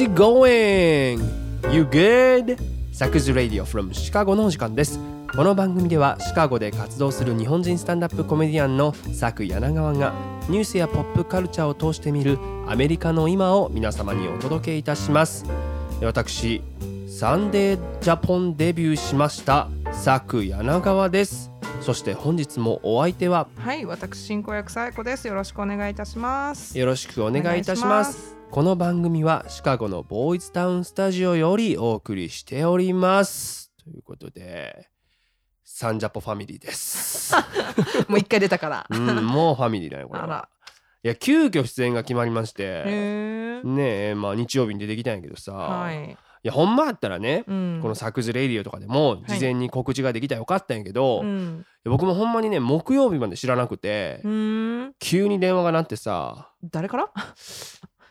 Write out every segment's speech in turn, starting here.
How is it going? You good? サクズ Radio from シカゴのお時間ですこの番組ではシカゴで活動する日本人スタンダップコメディアンのサク柳川がニュースやポップカルチャーを通して見るアメリカの今を皆様にお届けいたします私サンデージャポンデビューしましたサク柳川ですそして本日もお相手ははい、私進行役さえこです。よろしくお願いいたします。よろしくお願いいたしますこの番組はシカゴのボーイズタウンスタジオよりお送りしておりますということでサンジャポファミリーです もう一回出たから。うんもうファミリーだよこれは。いや急遽出演が決まりまして。ねえまあ日曜日に出てきたんやけどさ、、はいい。やほんまやったらね、うん。このサクズレイディオとかでも事前に告知ができたらよかったんやけど、いうん。や僕もほんまにね木曜日まで知らなくて、うん。急に電話が鳴ってさ誰から？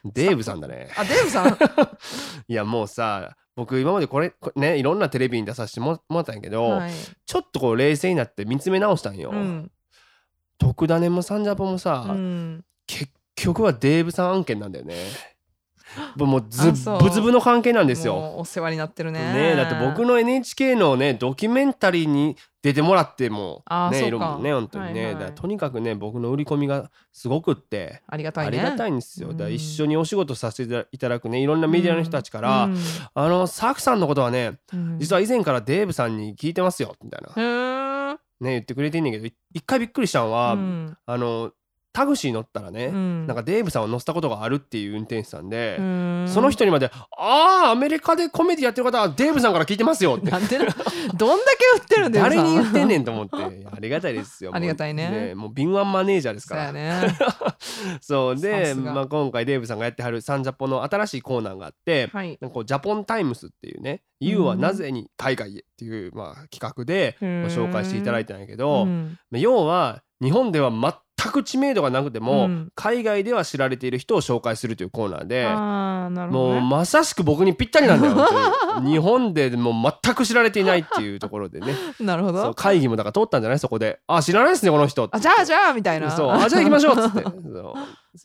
デーブさんだねあ、デーブさん？いやもうさ僕今までこれこねいろんなテレビに出させてももらったんやけど、はい。ちょっとこう冷静になって見つめ直したんよ。うん。特ダネもサンジャポもさ、うん。結局はデーブさん案件なんだよね。もうずあそうブズブの関係なんですよ。お世話になってるね。ねえだって僕の NHK のねドキュメンタリーに出てもらってもねいるもんね本当にね、はいはい。だとにかくね僕の売り込みがすごくって、ありがたいね。ありがたいんですよ。だ一緒にお仕事させていただくねいろんなメディアの人たちから、うん。あのサクさんのことはねうん。実は以前からデーブさんに聞いてますよみたいな。ね言ってくれてんねんけどい一回びっくりしたのは、うん。あのタクシー乗ったらね、うん。なんかデーブさんを乗せたことがあるっていう運転手さんで、うん。その人にまで「ああアメリカでコメディやってる方はデーブさんから聞いてますよ」って。どんだけ売ってるんだよ。誰に言ってんん。ねんと思って。ありがたいですよ。ありがたいね。もうもう敏腕マネージャーですそうやからね。そう。で、まあ、今回デーブさんがやってはるサンジャポの新しいコーナーがあって、はい。なんかこうジャポンタイムスっていうね「You はなぜに海外へ」っていう、まあ、企画で、まあ紹介していただいたんやけど、うん。まあ要は日本では全く知名度がなくても、うん海外では知られている人を紹介するというコーナーで。ね。もうまさしく僕にぴったりなんだよ 日本でもう全く知られていないっていうところでね なるほど。会議もだから通ったんじゃない？そこで「あ知らないですねこの人」あ、じゃあじゃあみたいな。そうあじゃあ行きましょうっつって そう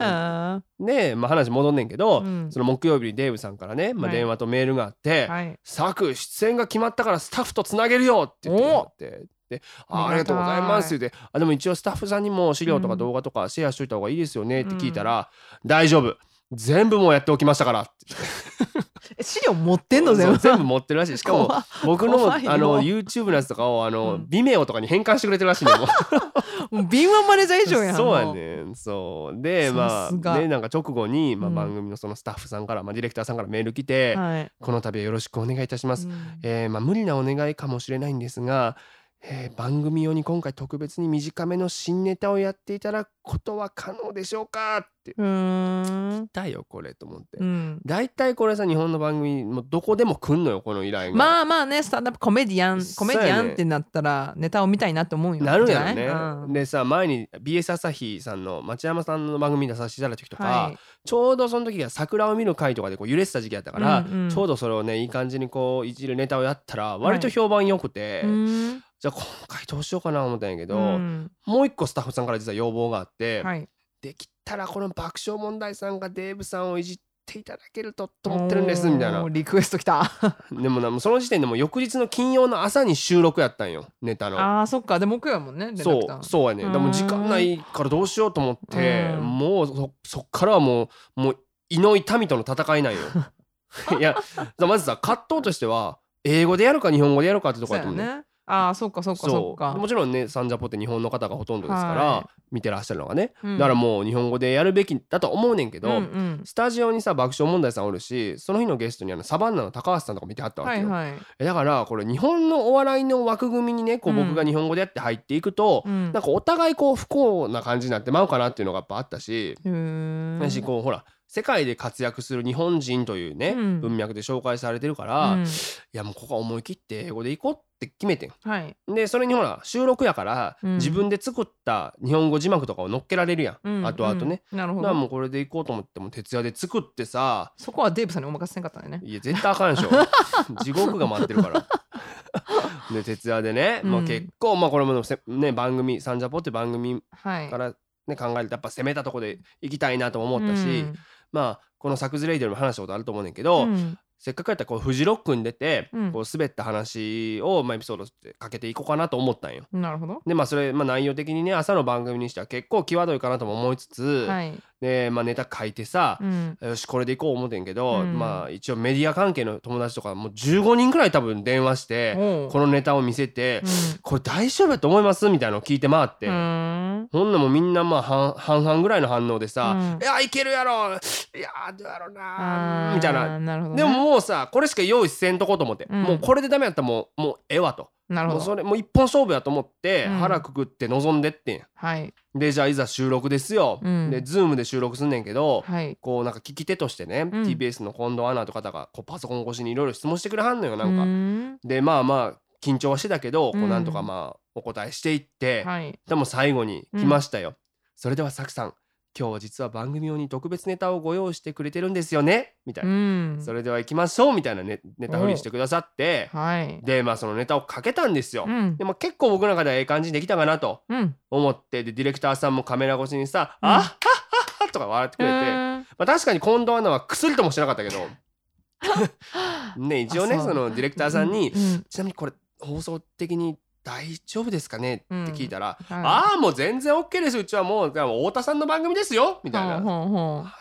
あで、まあ、話戻んねんけど、うんその木曜日にデーブさんからね、まあ、はい電話とメールがあってーはい。「サク出演が決まったからスタッフとつなげるよ」って言ってもらって。であありがとうございますって言ってあでも一応スタッフさんにも資料とかうん。動画とかシェアしといた方がいいですよねって聞いたら「大丈夫。全部もうやっておきましたから」っ てえ資料持ってんの？全部。全部持ってるらしい。しかも僕のあの YouTube のやつとかをあの、うん。Vimeo とかに変換してくれてるらしいんだよもう。もう敏腕マネージャー以上やん。そうや。ねそう。でまあねなんか直後に、まあ、うん番組のそのスタッフさんから、まあ、ディレクターさんからメール来て、はい。この度はよろしくお願いいたします、うん。えーまあ、無理なお願いかもしれないんですが、えー番組用に今回特別に短めの新ネタをやっていただくことは可能でしょうかってうーん。だよこれと思って、うん。大体これさ日本の番組もうどこでも来んのよこの依頼が。まあまあね、スタンダップコメディアン、コメディアンってなったらネタを見たいなって思うよ。なるんやね。うんでさ前に BS 朝日さんの町山さんの番組に出させていただいた時とか、はい。ちょうどその時が桜を見る会とかでこう揺れてた時期やったから、うんうんちょうどそれをねいい感じにこういじるネタをやったら割と評判良くて、うーんじゃあ今回どうしようかな思ったんやけど、うんもう一個スタッフさんから実は要望があって、はい。できたらこの爆笑問題さんがデーブさんをいじっていただけるとと思ってるんですみたいなリクエストきた。でもその時点でもう翌日の金曜の朝に収録やったんよネタの。ああ、そっか。で、木曜やもんね。そうそうやねでも時間ないからどうしようと思ってうんもうそそっからはもうもう胃の痛みとの戦いなんよ いやまずさ葛藤としては英語でやるか日本語でやるかってとこややと思うねね。ああ、そっかそっかそう。か。もちろんねサンジャポって日本の方がほとんどですから、は見てらっしゃるのがね、うん。だからもう日本語でやるべきだと思うねんけど、うんうん。スタジオにさ爆笑問題さんおるしその日のゲストにあのサバンナの高橋さんとか見てはったわけよ、はいはい。えだからこれ日本のお笑いの枠組みにねこううん。僕が日本語でやって入っていくと、うん。なんかお互いこう不幸な感じになってまうかなっていうのがやっぱあったし、うー。んだしこうほら世界で活躍する日本人というね、うん文脈で紹介されてるから、いうんやもうここは思い切って英語で行こうって決めてん。はい。でそれにほら収録やから、うん自分で作った日本語字幕とかを載っけられるやん、うんあとあとね。うんなるほど。だからもうこれで行こうと思っても徹夜で作ってさそこはデーブさんにお任せせんかったんだよね。いや絶対あかんでしょ 地獄が待ってるから。で徹夜でね、まあ、うん結構まあこれもせね番組「サンジャポ」って番組はい。から、ね、考えるとやっぱ攻めたとこで行きたいなとも思ったし、うんまあこの「作図レイディオ」でも話したことあると思うねんけど、うん。せっかくやったらこうフジロックに出て、うん。こう滑った話を、まあ、エピソードでかけていこうかなと思ったんよ。なるほど。でまあそれ、まあ、内容的にね朝の番組にしては結構際どいかなとも思いつつ、はい。で、まあ、ネタ書いてさ、うん。よしこれでいこう思ってんけど、うん。まあ一応メディア関係の友達とかもう15人くらい多分電話しておう。このネタを見せて、うん。これ大丈夫やと思います？みたいなのを聞いて回って、うーん。ほんなもんみんなまあ半半々ぐらいの反応でさ「うん。いやいけるやろ。いやどうやろうなあ」ーみたいな。なるほどね。でももうさこれしか用意せんとこうと思って、うん。もうこれでダメやったらもうもうええわと。もうなるほど。それもう一本勝負やと思ってうん。腹くくって臨んでってん、はい。でじゃあいざ収録ですよ、うん。でズームで収録すんねんけど、はい。こうなんか聞き手としてね、うん。TBS の近藤アナと方がこうパソコン越しにいろいろ質問してくれはんのよなんか。ん。でまあまあ緊張はしてたけど、こううんなんとかまあお答えしていって、はい。でも最後に来ましたよ、それではサクさん今日は実は番組用に特別ネタをご用意してくれてるんですよね。みたいうな、ん。それでは行きましょう。みたいなネネタ振りしてくださって。はい。でまあそのネタをかけたんですよ、うん。でも結構僕の中ではええ感じにできたかなとうん。思って。でディレクターさんもカメラ越しにさ「うん。あっはっはっは」とか笑ってくれて、まあ、確かに近藤アナは薬ともしなかったけど。ね一応ねあそのディレクターさんにうん。うん。ちなみにこれ放送的に大丈夫ですかね？って聞いたら、はい。ああもう全然 OK です。うちはもう太田さんの番組ですよみたいな、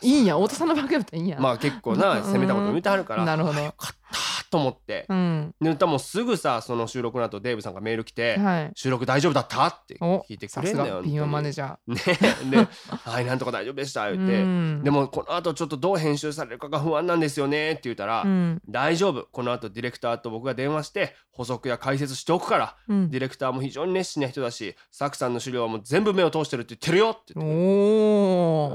いいんや。太田さんの番組だったらいいんや。まあ結構なうん攻めたこと言ってはるから。なるほど。あよかったと思って、うん。で多分すぐさその収録の後デーブさんがメール来てはい。収録大丈夫だった？ってお聞いてくれんだよが敏腕マネージャー。ねで「はいなんとか大丈夫でした」言って、うん。でもこの後ちょっとどう編集されるかが不安なんですよねって言ったら、うん。大丈夫。この後ディレクターと僕が電話して補足や解説しておくからうん。ディレクターも非常に熱心な人だしサクさんの資料はもう全部目を通してるって言ってるよって言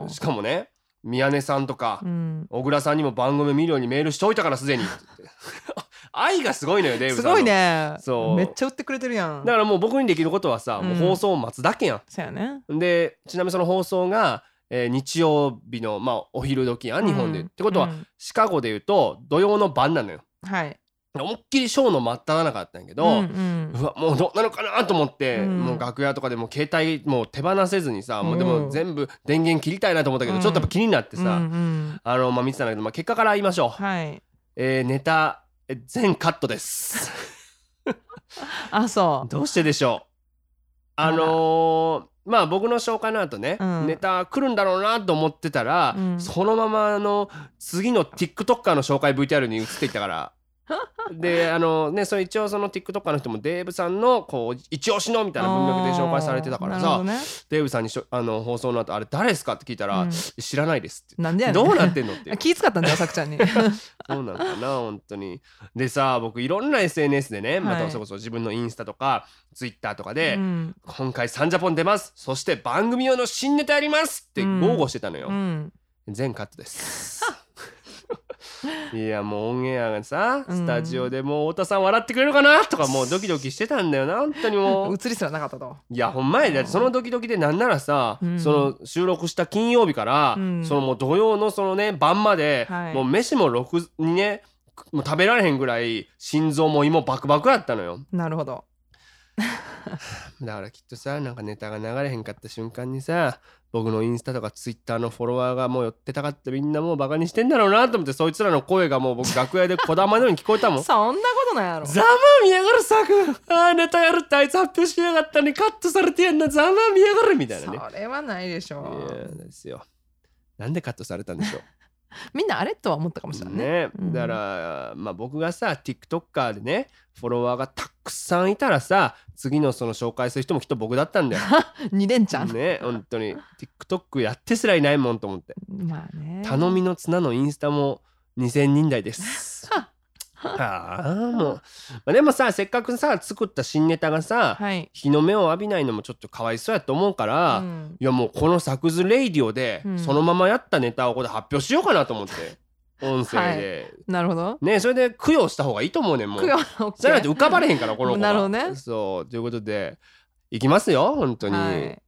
って。しかもね宮根さんとかうん。小倉さんにも番組見るようにメールしておいたからすでに。愛がすごいのよデーブさんの。すごいね。そう。めっちゃ売ってくれてるやん。だからもう僕にできることはさ、もううん放送を待つだけやそうやね。んでちなみにその放送が、えー日曜日のまあお昼時やん日本で、うん。ってことは、うん。シカゴで言うと土曜の晩なのよ。はい思いっきりショーの真っ只中だったんやけど、うんうん。うわもうどうなのかなと思って、うん。もう楽屋とかでも携帯もう手放せずにさ、もうでうんも全部電源切りたいなと思ったけど、うん。ちょっとやっぱ気になってさ、うんうん。あのまあ見てたんだけど、まあ、結果から言いましょう、はい。えーネタえ全カットです。あそどうしてでしょう。あのーまあ僕の紹介の後ね、うん。ネタ来るんだろうなと思ってたら、うん。そのままあの次の TikToker の紹介 VTR に移っていったからであのねそれ一応その TikToker の人もデーブさんのこう一押しのみたいな文脈で紹介されてたからさ、ね。デーブさんにしょあの放送の後あれ誰ですかって聞いたら、うん。知らないですってなんでやねん。どうなってんのって 気使ったんだよさくちゃんに。そうなのかな本当に。でさ僕いろんな SNS でねまたはいそれこそ自分のインスタとか Twitter とかで、うん。今回サンジャポン出ます。そして番組用の新ネタやりますってうん豪語してたのよ、うん。全カットですいやもうオンエアがさうん。スタジオでもう太田さん笑ってくれるかなとかもうドキドキしてたんだよな本当にもう。映りすらなかったと。いやほんまやで。だってそのドキドキでなんならさ、うん。その収録した金曜日から、うん。そのもう土曜のそのね晩まで、はい。もう飯もろくにねもう食べられへんぐらい心臓も胃もバクバクやったのよ。なるほど だからきっとさなんかネタが流れへんかった瞬間にさ僕のインスタとかツイッターのフォロワーがもう寄ってたかってみんなもうバカにしてんだろうなと思ってそいつらの声がもう僕 楽屋でこだまのように聞こえたもんそんなことないやろ。ざまみやがるさく。あーネタやるってあいつ発表しやがったのにカットされてやんな。ざまみやがるみたいなね。それはないでしいやょですよ。なんでカットされたんでしょう みんなあれとは思ったかもしれないね。ね、うん。だから、まあ、僕がさ TikToker でねフォロワーがたくさんいたらさ次のその紹介する人もきっと僕だったんだよ。二連チャン。ね本当に。TikTok やってすらいないもんと思って。まあね。頼みの綱のインスタも2,000人台です。ああもう、まあ、でもさせっかくさ作った新ネタがさ、はい。日の目を浴びないのもちょっとかわいそうやと思うから、うん。いやもうこのサクズレイディオでうん。そのままやったネタをここで発表しようかなと思って 音声で、なるほど。ねそれで供養した方がいいと思うねんもう。供養じゃないと浮かばれへんからこの子が なるほどね。そうということでいきますよ本当に、はい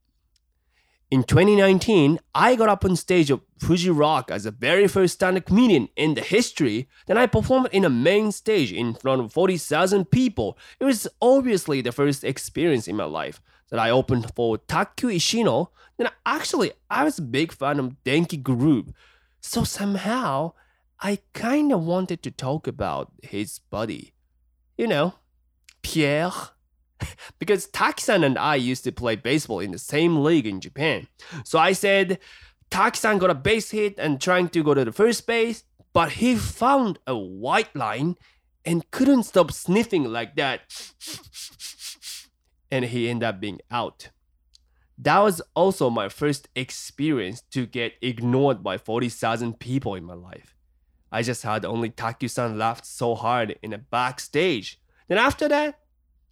In 2019, I got up on stage of Fuji Rock as the very first stand-up comedian in the history. Then I performed in a main stage in front of 40,000 people. It was obviously the first experience in my life that I opened for Taku Ishino. Then actually, I was a big fan of Denki Group. So somehow, I kind of wanted to talk about his buddy. You know, Pierre. because Taki-san and I used to play baseball in the same league in Japan. So I said, Taki-san got a base hit and trying to go to the first base, but he found a white line and couldn't stop sniffing like that. and he ended up being out. That was also my first experience to get ignored by 40,000 people in my life. I just had only Taku-san laughed so hard in a backstage. Then after that,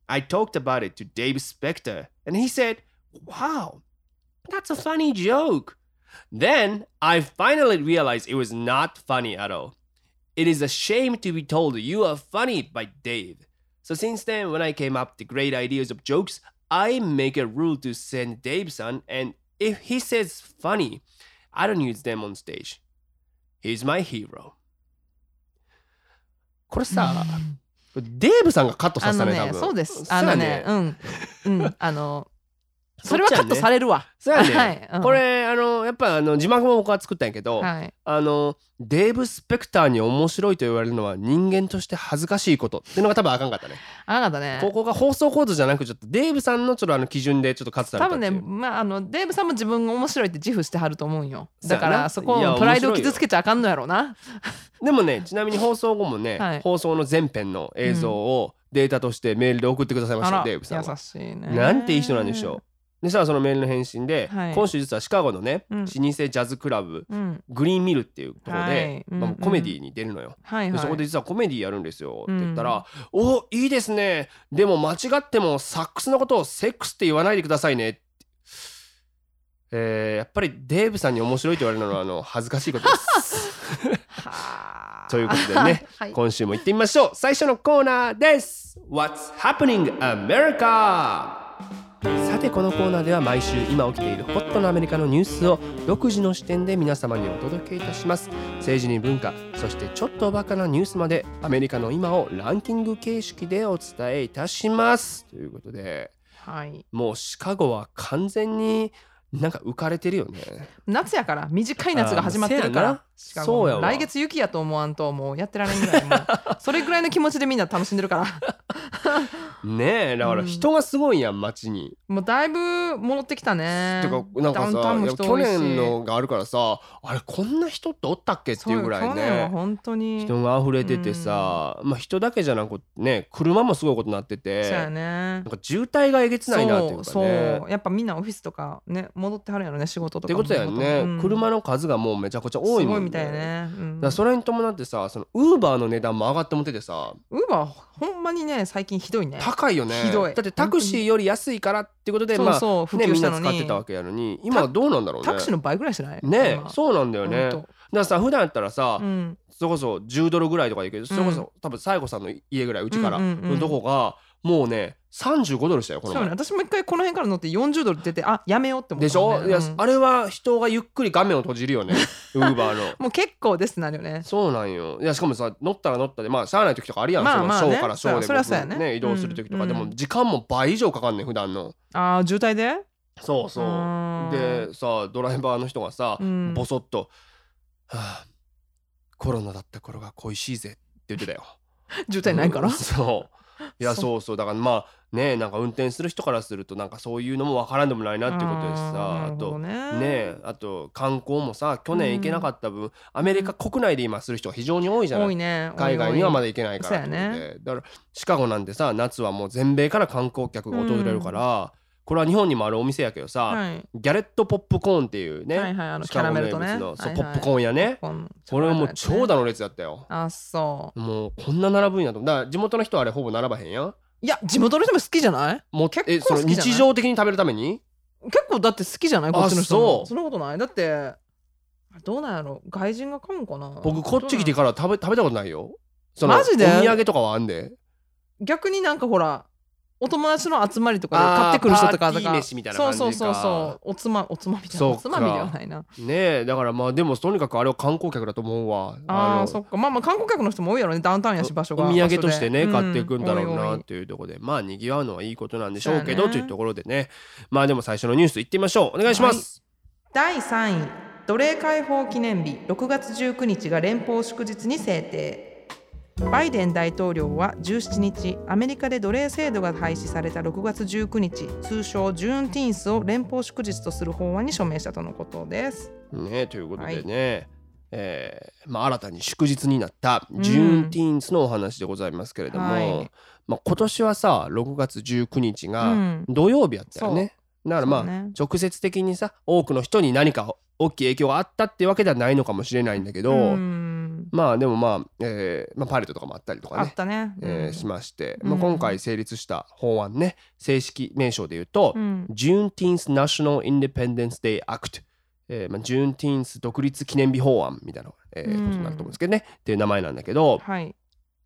I talked about it to Dave Spector, and he said, Wow, that's a funny joke. Then I finally realized it was not funny at all. It is a shame to be told you are funny by Dave. So since then, when I came up with great ideas of jokes, I make a rule to send Dave son, and if he says funny, I don't use them on stage. He's my hero. これさ、 デーブさんがカットさせたね、多分。ねそうです。あのねうん。うん。あのそれはカットされるわ。そうやね、はい。うん。これあのやっぱあの字幕も僕は作ったんやけど、はい。あのデーブ・スペクターに面白いと言われるのは人間として恥ずかしいことっていうのが多分あかんかったね。あなかったね。ここが放送コードじゃなくちょっとデーブさんのちょっとあの基準でちょっとカットされ多分ねまああのデーブさんも自分が面白いって自負してはると思うんよ。そうやな。だからそこいやプライドを傷つけちゃあかんのやろうなでもねちなみに放送後もね、はい。放送の全編の映像をデータとしてメールで送ってくださいましたデーブさんは。優。しいね。なんていい人なんでしょう。でさそのメールの返信で、はい。今週実はシカゴのね、うん。老舗ジャズクラブうん。グリーンミルっていうところで、はい。うんまあコメディに出るのよ。はいはい。でそこで実はコメディやるんですよって言ったら「おいいですね。でも間違ってもサックスのことをセックスって言わないでくださいね」ってえーやっぱりデーブさんに面白いと言われるのはあの恥ずかしいことです。はあ。ということでね、はい。今週も行ってみましょう。最初のコーナーです。What's happening America? さてこのコーナーでは毎週今起きているホットなアメリカのニュースを独自の視点で皆様にお届けいたします。政治に文化そしてちょっとおバカなニュースまでアメリカの今をランキング形式でお伝えいたします。ということではい。もうシカゴは完全になんか浮かれてるよね。夏やから短い夏が始まってるからしかもそうやわ。来月雪やと思わんともうやってられんぐらい。それぐらいの気持ちでみんな楽しんでるから。ねえだから人がすごいやん街に。もうだいぶ戻ってきたね。てかなんかさ去年のがあるからさあれこんな人っておったっけっていうぐらいね。本当に。人が溢れててさ、まあ人だけじゃなくね車もすごいことになっててそうやなねんか渋滞がえげつないなっていうかね。そうやっぱみんなオフィスとかね戻ってはるやろね仕事とかも。ってことやんね、うん。車の数がもうめちゃくちゃ多いもんすごいみたいね、うんだそれに伴ってさそのウーバーの値段も上がってもっててさ。ウーバーほんまにね最近ひどいね。高いよね。ひどい。だってタクシーより安いからっていうことでそうまあそう普ねみんな及したのに、使ってたわけやのに。今はどうなんだろうね。タクシーの倍ぐらいしない？ね今。そうなんだよね。だからさ普段やったらさ、うん。それこそ10ドルぐらいとかいいけどそれこそ、多分西郷さんの家ぐらいうちからのとこがもうね35ドルしたよこの前。そうね。私も一回この辺から乗って40ドル出てあやめようって思ったでしょ、いやもん。ねうんあれは人がゆっくり画面を閉じるよね。ウーバーの。もう結構ですなるよね。そうなんよ。いやしかもさ乗ったら乗ったで。まあしゃあない時とかあるやん、まあまあね。そのショーからショーでそりゃそうやね。ね移動する時とか、うん。でも時間も倍以上かかんねん普段の。あー渋滞で？そうそう。でさドライバーの人がさ、うん。ボソッと「はあコロナだった頃が恋しいぜ」って言ってたよ。渋滞ないから？うん。そういやそうそう。だからまあねなんか運転する人からするとなんかそういうのもわからんでもないなっていうことです。さあとね。えあと観光もさ去年行けなかった分、アメリカ国内で今する人が非常に多いじゃない。ね。海外にはまだだ行けないからだからシカゴなんてさ夏はもう全米から観光客が訪れるから、これは日本にもあるお店やけどさ、はい。ギャレットポップコーンっていうね、はいはいあのキャラメルとね。はいはい。ポップコーンやね。こんこれはもう長蛇だの列やったよ。あそもうこんな並ぶんやと。だから地元の人はあれほぼ並ばへんやいや地元の人も好きじゃない？もう結構えその好きじゃない？日常的に食べるために？結構だって好きじゃない？こっちの人あも。そう。そんなことない？だってどうなんやろ外人が買うんかな？僕こっち来てから食べ食べたことないよ。そのマジで？お土産とかはあんで。逆になんかほらお友達の集まりとかで買ってくる人とかあーパーティーとか飯みたいな感じか。そうそうそうそう。おつまおつまみじゃそうか。おつまみではないな。ねえだからまあでもとにかくあれは観光客だと思うわ。のあーそっか。まあまあ観光客の人も多いやろね。ダウンタウンやし場所が。お土産としてね買っていくんだろうないっていうところで。まあにぎわうのはいいことなんでしょうけどというところでね。まあでも最初のニュースいってみましょう。お願いします、第3位。奴隷解放記念日。6月19日が連邦祝日に制定バイデン大統領は17日アメリカで奴隷制度が廃止された6月19日通称ジューンティーンスを連邦祝日とする法案に署名したとのことです。ねということでね、えーまあ、新たに祝日になったジューンティーンスのお話でございますけれども、はい。まあ、今年はさ6月19日うがん。土曜日やったよね。だからまあ、ね。直接的にさ多くの人に何か大きい影響があったってわけではないのかもしれないんだけど、うん。まあでもまあ、えーまあ、パレードとかもあったりとかねあっ。たね、えーしまして、うん。まあ、今回成立した法案ね正式名称で言うと、うん、Juneteenth National Independence Day Act、えーまあ、Juneteenth 独立記念日法案みたいな、えーうん。ことになると思うんですけどね、っていう名前なんだけど、はい。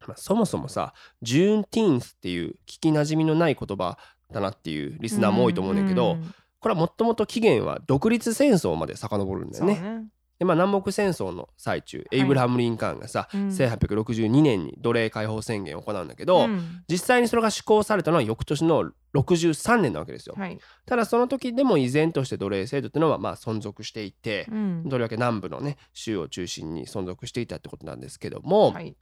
まあ、そもそもさ Juneteenth っていう聞きなじみのない言葉だなっていうリスナーも多いと思うんだけど、んこれはもともと起源は独立戦争まで遡るんだよね。でまあ、南北戦争の最中、エイブラハム・リンカーンがさ、うん。1862年に奴隷解放宣言を行うんだけど、うん。実際にそれが施行されたのは翌年の63年なわけですよ。はい。ただその時でも依然として奴隷制度っていうのはまあ存続していて、うん。とりわけ南部のね州を中心に存続していたってことなんですけども、はい。え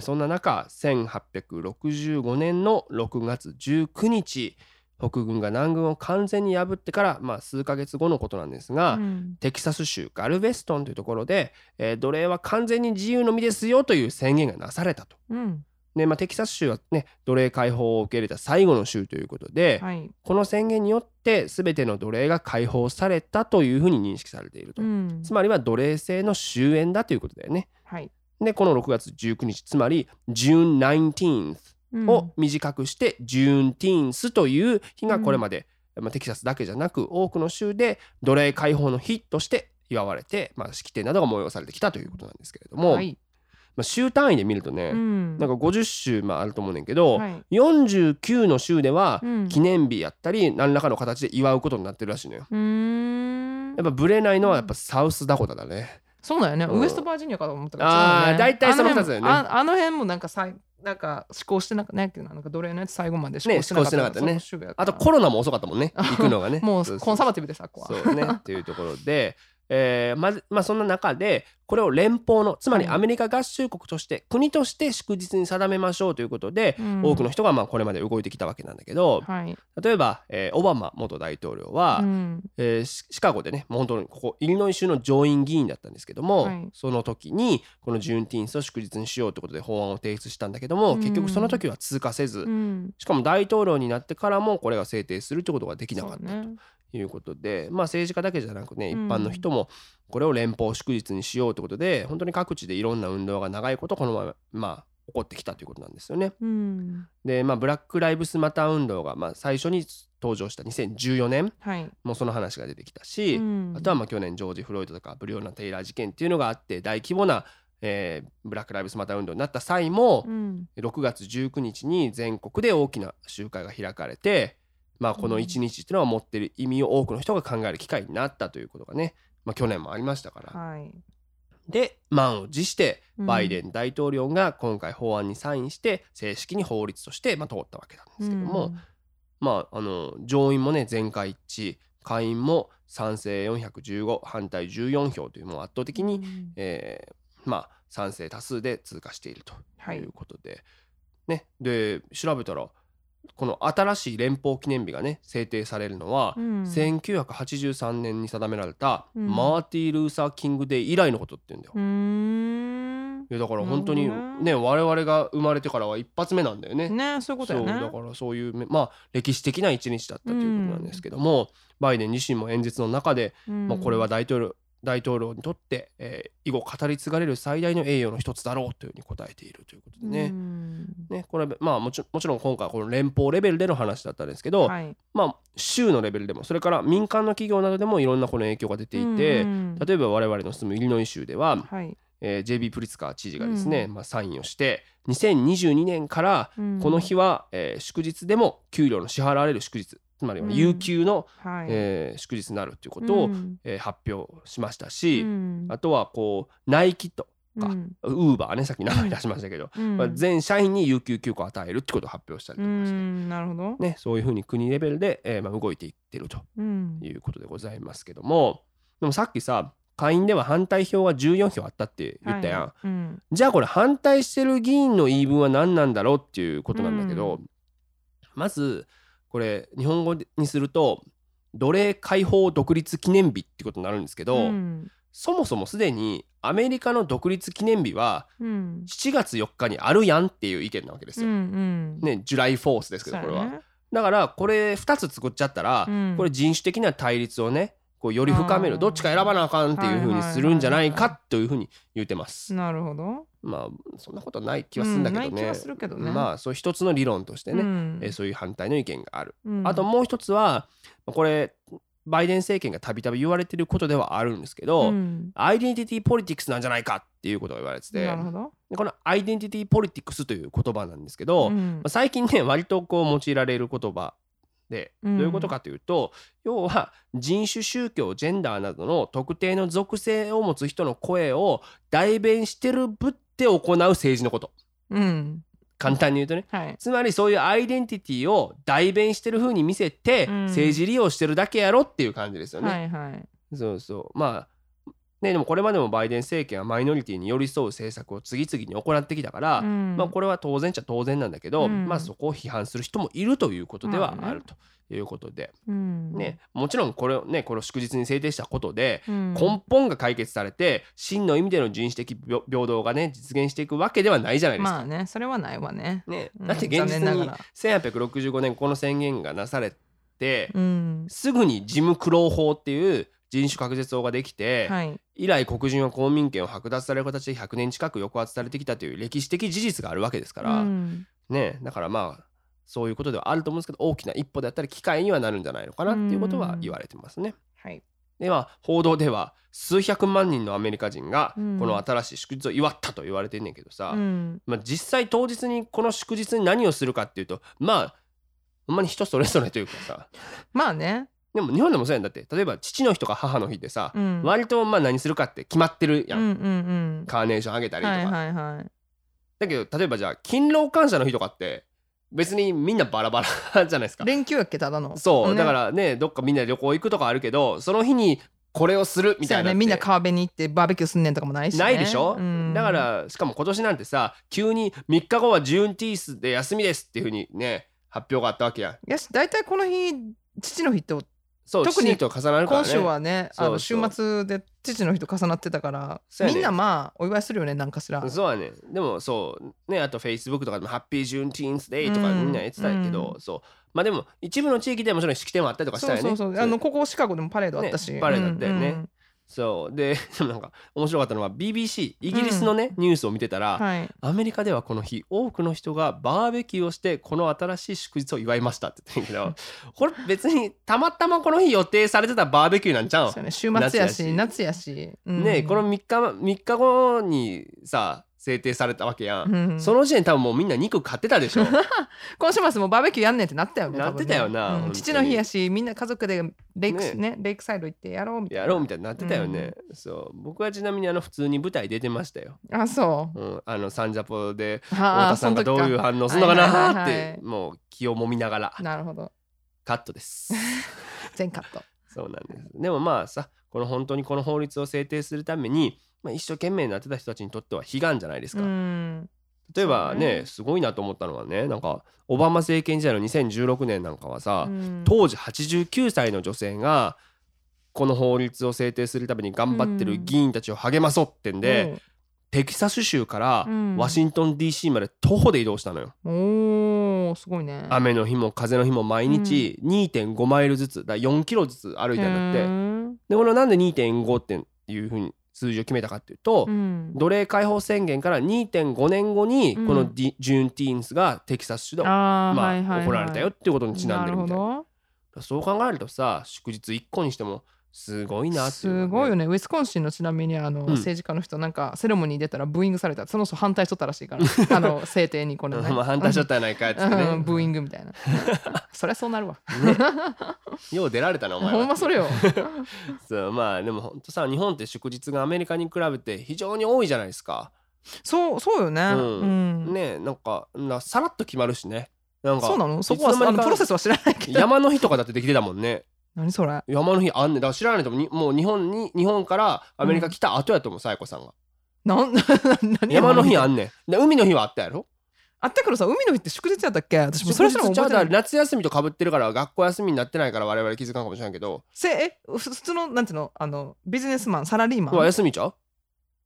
そんな中1865年の6月19日北軍が南軍を完全に破ってから、まあ、数ヶ月後のことなんですが、うん。テキサス州ガルベストンというところで、えー奴隷は完全に自由の身ですよという宣言がなされたと。うん。でまあ、テキサス州はね奴隷解放を受け入れた最後の州ということで、はい。この宣言によって全ての奴隷が解放されたというふうに認識されていると、うん。つまりは奴隷制の終焉だということだよね。はいでこの6月19日つまり June 19th うん。を短くして Juneteenth という日がこれまで、まあ、テキサスだけじゃなく多くの州で奴隷解放の日として祝われて、まあ、式典などが催されてきたということなんですけれども、はい。まあ、州単位で見るとね、うん。なんか50州まああると思うねんけど、はい。49の州ではうん。記念日やったり何らかの形で祝うことになってるらしいのよ。やっぱブレないのはやっぱサウスダコタだね。そうだよね、うん。ウエストバージニアかと思ったあー違うね。大体そのあ二つだよね。辺ああの辺もなんかさいなんか思考してなかったねなんか奴隷のやつ最後まで思考してなかった,、ねね。あとコロナも遅かったもんね。行くのがね。もそううコンサバティブでさここはそうね。っていうところで、えーまずまあそんな中でこれを連邦のつまりはい。アメリカ合衆国として、国として祝日に定めましょうということで、うん。多くの人がまあこれまで動いてきたわけなんだけどはい、例えば、えーオバマ元大統領は、うん。えーシシカゴでねもう本当にここイリノイ州の上院議員だったんですけども、はい。その時にこのジューンティーンスを祝日にしようということで法案を提出したんだけども、うん。結局その時は通過せず、うん。しかも大統領になってからもこれが制定するということができなかったということで、まあ政治家だけじゃなくね一うん。般の人もこれを連邦祝日にしようということで本当に各地でいろんな運動が長いことこのまま、まあ、起こってきたということなんですよね。うん。でまあブラック・ライブスマター運動がまあ最初に登場した2014年はい、もその話が出てきたし、うん。あとはまあ去年ジョージ・フロイドとかブリオーナ・テイラー事件っていうのがあって大規模な、えーブラック・ライブスマター運動になった際も、うん。6月19日に全国で大きな集会が開かれて、まあ、この1日っていうのは持ってる意味を多くの人が考える機会になったということがね、まあ、去年もありましたから。はい。で満を持してうん。バイデン大統領が今回法案にサインして正式に法律としてまあ通ったわけなんですけども、まああの上院もね全会一致下院も賛成415反対14票というもう圧倒的に、うん。えーまあ賛成多数で通過しているとはいいうことで、ねで調べたらこの新しい連邦記念日がね制定されるのは、うん。1983年に定められたうん。マーティー・ルーサー・キング・デー以来のことって言うんだよ。いやだから本当にねね我々が生まれてからは一発目なんだよね。ねそういうことやね。だからそういうめまあ歴史的な一日だったということなんですけども、バイデン自身も演説の中で、うん。まあ、これは大統領大統領にとって、えー以後語り継がれる最大の栄誉の一つだろうというふうに答えているということでね。うん。ねこれまあもちろんもちろん今回はこの連邦レベルでの話だったんですけど、はい。まあ州のレベルでもそれから民間の企業などでもいろんなこの影響が出ていて、うん。例えば我々の住むイリノイ州では、はい。えー JB プリツカー知事がですね、うん。まあ、サインをして2022年からうんこの日は、えー祝日でも給料の支払われる祝日つまりはうん。有給の、はい。えー祝日になるということを、うん。えー発表しましたし、うん。あとはこうナイキとかうん。ウーバーねさっき名前出しましたけど、うん。まあ、全社員に有給休暇を与えるってことを発表したりうとかして、ん。なるほど。ね、そういうふうに国レベルで、えーまあ、動いていってるとうん。いうことでございますけどもでもさっきさ下院では反対票が14票あったって言ったやん、はい。うん。じゃあこれ反対してる議員の言い分は何なんだろうっていうことなんだけど、うまずこれ日本語にすると奴隷解放独立記念日ってことになるんですけど、うん。そもそもすでにアメリカの独立記念日はうん。7月4日にあるやんっていう意見なわけですうんよ。うん。ね、ジュライフォースですけどこれは。だからこれ2つ作っちゃったら、うん。これ人種的な対立をねこうより深めるどっちか選ばなあかんっていう風にするんじゃないかという風に言ってます。なるほど。まあそんなことない気はするんだけどね。うんない気はするけどね。まあそう一つの理論としてね、うん。えーそういう反対の意見がある。うん。あともう一つはこれバイデン政権がたびたび言われてることではあるんですけど、うん。アイデンティティポリティクスなんじゃないかっていうことが言われててなるほど。でこのアイデンティティポリティクスという言葉なんですけど、うん。まあ最近ね割とこう用いられる言葉でうん。どういうことかというと、要は人種宗教ジェンダーなどの特定の属性を持つ人の声を代弁してるぶって行う政治のこと。うん。簡単に言うとね。はい。つまりそういうアイデンティティを代弁してる風に見せて、うん。政治利用してるだけやろっていう感じですよね。はいはい。そうそう。まあねでもこれまでもバイデン政権はマイノリティに寄り添う政策を次々に行ってきたから、うん。まあこれは当然っちゃ当然なんだけど、うん。まあそこを批判する人もいるということではまあるということで、うん。ねもちろんこれをねこれを祝日に制定したことで、うん。根本が解決されて真の意味での人種的平平等がね実現していくわけではないじゃないですか。まあねそれはないわね。ね、うん。だって現実に残念ながら。1865年この宣言がなされて、うん。すぐにジム・クロー法っていう人種隔絶法ができて、はい。以来黒人は公民権を剥奪される形で100年近く抑圧されてきたという歴史的事実があるわけですから、うん。ねだからまあそういうことではあると思うんですけど大きな一歩であったり機会にはなるんじゃないのかなっていうことは言われてますね。はい。では報道では数百万人のアメリカ人がうん。この新しい祝日を祝ったと言われてんねんけどさ、うん。まあ、実際当日にこの祝日に何をするかっていうとまあほんまに人それぞれというかさ。まあねでも日本でもそうやんだって。例えば父の日とか母の日ってさ、うん。割とまあ何するかって決まってるやん、うんうんうんカーネーションあげたりとか、はいはいはい。だけど例えばじゃあ勤労感謝の日とかって別にみんなバラバラじゃないですか。連休やっけただの。そう、ね。だからねどっかみんなで旅行行くとかあるけどその日にこれをするみたいなねみんな川辺に行ってバーベキューすんねんとかもないしね。ないでしょ、うん。だからしかも今年なんてさ急に3日後はジューンティースで休みですっていうふうにね発表があったわけやん。よし大体この日父の日ってそう特に重なるからね。今週はねあの週末で父の日と重なってたからね。みんなまあお祝いするよねなんかしら。そうやね。でもそうねあとフェイスブックとかでも「ハッピージューンティーンスデイ」とかうんみんな言ってたけど、うそう。まあでも一部の地域ではもちろん式典もあったりとかしたよね。そうそうそう。あのここシカゴでもパレードあったし、ねパレードあったよね。うんそう。で なんか面白かったのは BBC イギリスのね、ニュースを見てたら、うんはい。アメリカではこの日多くの人がバーベキューをしてこの新しい祝日を祝いましたって言ってんけど これ別にたまたまこの日予定されてたバーベキューなんちゃう？ね。週末やし夏やし。うん。ねこの3日3日後にさ制定されたわけやん、うん。その時点で多分もうみんな肉買ってたでしょ。今週末もバーベキューやんねんってなったよねなってたよなうん。父の日やしみんな家族でレイク,、ね。ねレイクサイド行ってやろうみたいな。やろうみたいになってたよね、そう。僕はちなみにあの普通に舞台出てましたよ、あそう。うん、あのサンジャポであ太ー田さんがどういう反応するのかなーってもう気をもみながら。かなるほど。カットです。全カット。そうなんです。でもまあさこの本当にこの法律を制定するために、まあ、一生懸命になってた人たちにとっては悲願じゃないですうか、ん。例えばねね。すごいなと思ったのはねなんかオバマ政権時代の2016年なんかはさ、うん。当時89歳の女性がこの法律を制定するために頑張ってる議員たちを励まそうってんで、テキサス州からうん。ワシントン DC まで徒歩で移動したのよ。うんおーすごいね。雨の日も風の日も毎日2.5マイルずつだ4キロずつ歩いたんだって。うんでこれなんで2.5っていうふうに数字を決めたかっていうと、うん。奴隷解放宣言から2.5年後にうん。このディ、 Juneteenth がテキサス州で、まあはいはいはい。行われたよっていうことにちなんでるみたいな。そう考えるとさ祝日1個にしてもすごいなっていうのはね、すごいよね。ウィスコンシンのちなみにあの、ん。政治家の人なんかセレモニー出たらブーイングされたその人反対しとったらしいから。あの制定にこれね。まあ反対しちゃったやないかっつってね、うんブーイングみたいな。そりゃそうなるわ。よう出られたなお前は。ほんまそれよ。そうまあでもほんとさ日本って祝日がアメリカに比べて非常に多いじゃないですか、そうそうよね、うん。うん。ねなんかなさらっと決まるしね。なんかそうなの？そこはあのプロセスは知らないけど。山の日とかだってできてたもんね何それ？山の日あんねん。だから知らないと思うにもう日本に日本からアメリカ来た後やと思うさやこさんが。なん 何山の日あんんねん。で海の日はあったやろ？あったけどさ海の日って祝日やったっけ？私もうそれすらも覚えてない。夏休みとかぶってるから学校休みになってないから我々気づかんかもしれんけど。せえふ普通のなんていうの？あのビジネスマンサラリーマン？休みちゃう？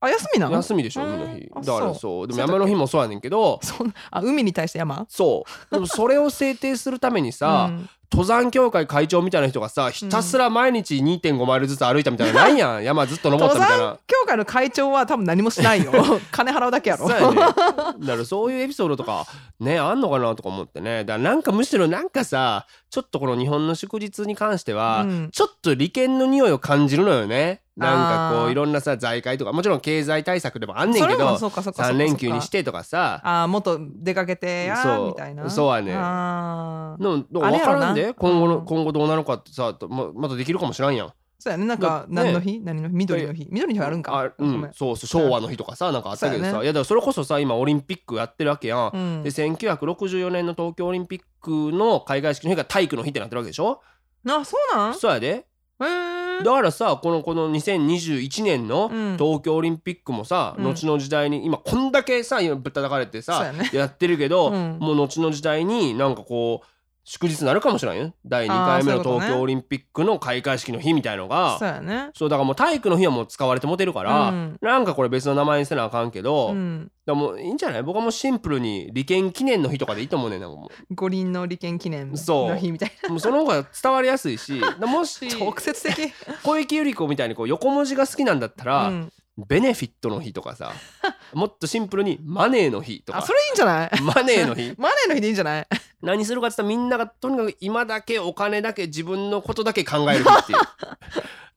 あ休みなの？休みでしょうん海の日。あだからそう。でも山の日もそうやねんけど。そんなあ海に対して山？そう。でもそれを制定するためにさ、うん。登山協会会長みたいな人がさひたすら毎日2.5マイルずつ歩いたみたいなのないやん。山ずっと登った登みたいな。山協会の会長は多分何もしないよ。金払うだけやろ。そうやね。だからそういうエピソードとかねあんのかなとか思ってね。だからなんかむしろなんかさちょっとこの日本の祝日に関しては、うん。ちょっと利権の匂いを感じるのよねなんかこういろんなさ財界とかもちろん経済対策でもあんねんけどそれもそうかそうかそうか3連休にしてとかさ。あーもっと出かけてやみたいな。そうやねの分からんで今後の、うん今後どうなるかってさままだできるかもしらんやん。そうやねなんか何の日？何の日？緑の日？緑の日あるんか。あうんそうそう昭和の日とかさなんかあったけどさ、いやだからそれこそさ今オリンピックやってるわけやん、うん。で1964年の東京オリンピックの開会式の日が体育の日ってなってるわけでしょ？あそうなん？そうやで。へーだからさこのこの2021年のうん。東京オリンピックもさ、うん。後の時代に今こんだけさ今ぶったたかれてさね。やってるけど、うん。もう後の時代になんかこう祝日になるかもしれないよ。第2回目の東京オリンピックの開会式の日みたいのが。そうやね。そうだからもう体育の日はもう使われてもてるから、うん。なんかこれ別の名前にせなあかんけど、うん。らもういいんじゃない？僕はもうシンプルに利権記念の日とかでいいと思うねんな五輪の利権記念の日みたいう。もうその方が伝わりやすいし もしな直接的。小池百合子みたいにこう横文字が好きなんだったら、うん。ベネフィットの日とかさ もっとシンプルにマネーの日とか。あそれいいんじゃない？マネーの日。マネーの日でいいんじゃない？何するかって言ったらみんながとにかく今だけお金だけ自分のことだけ考える日っていう。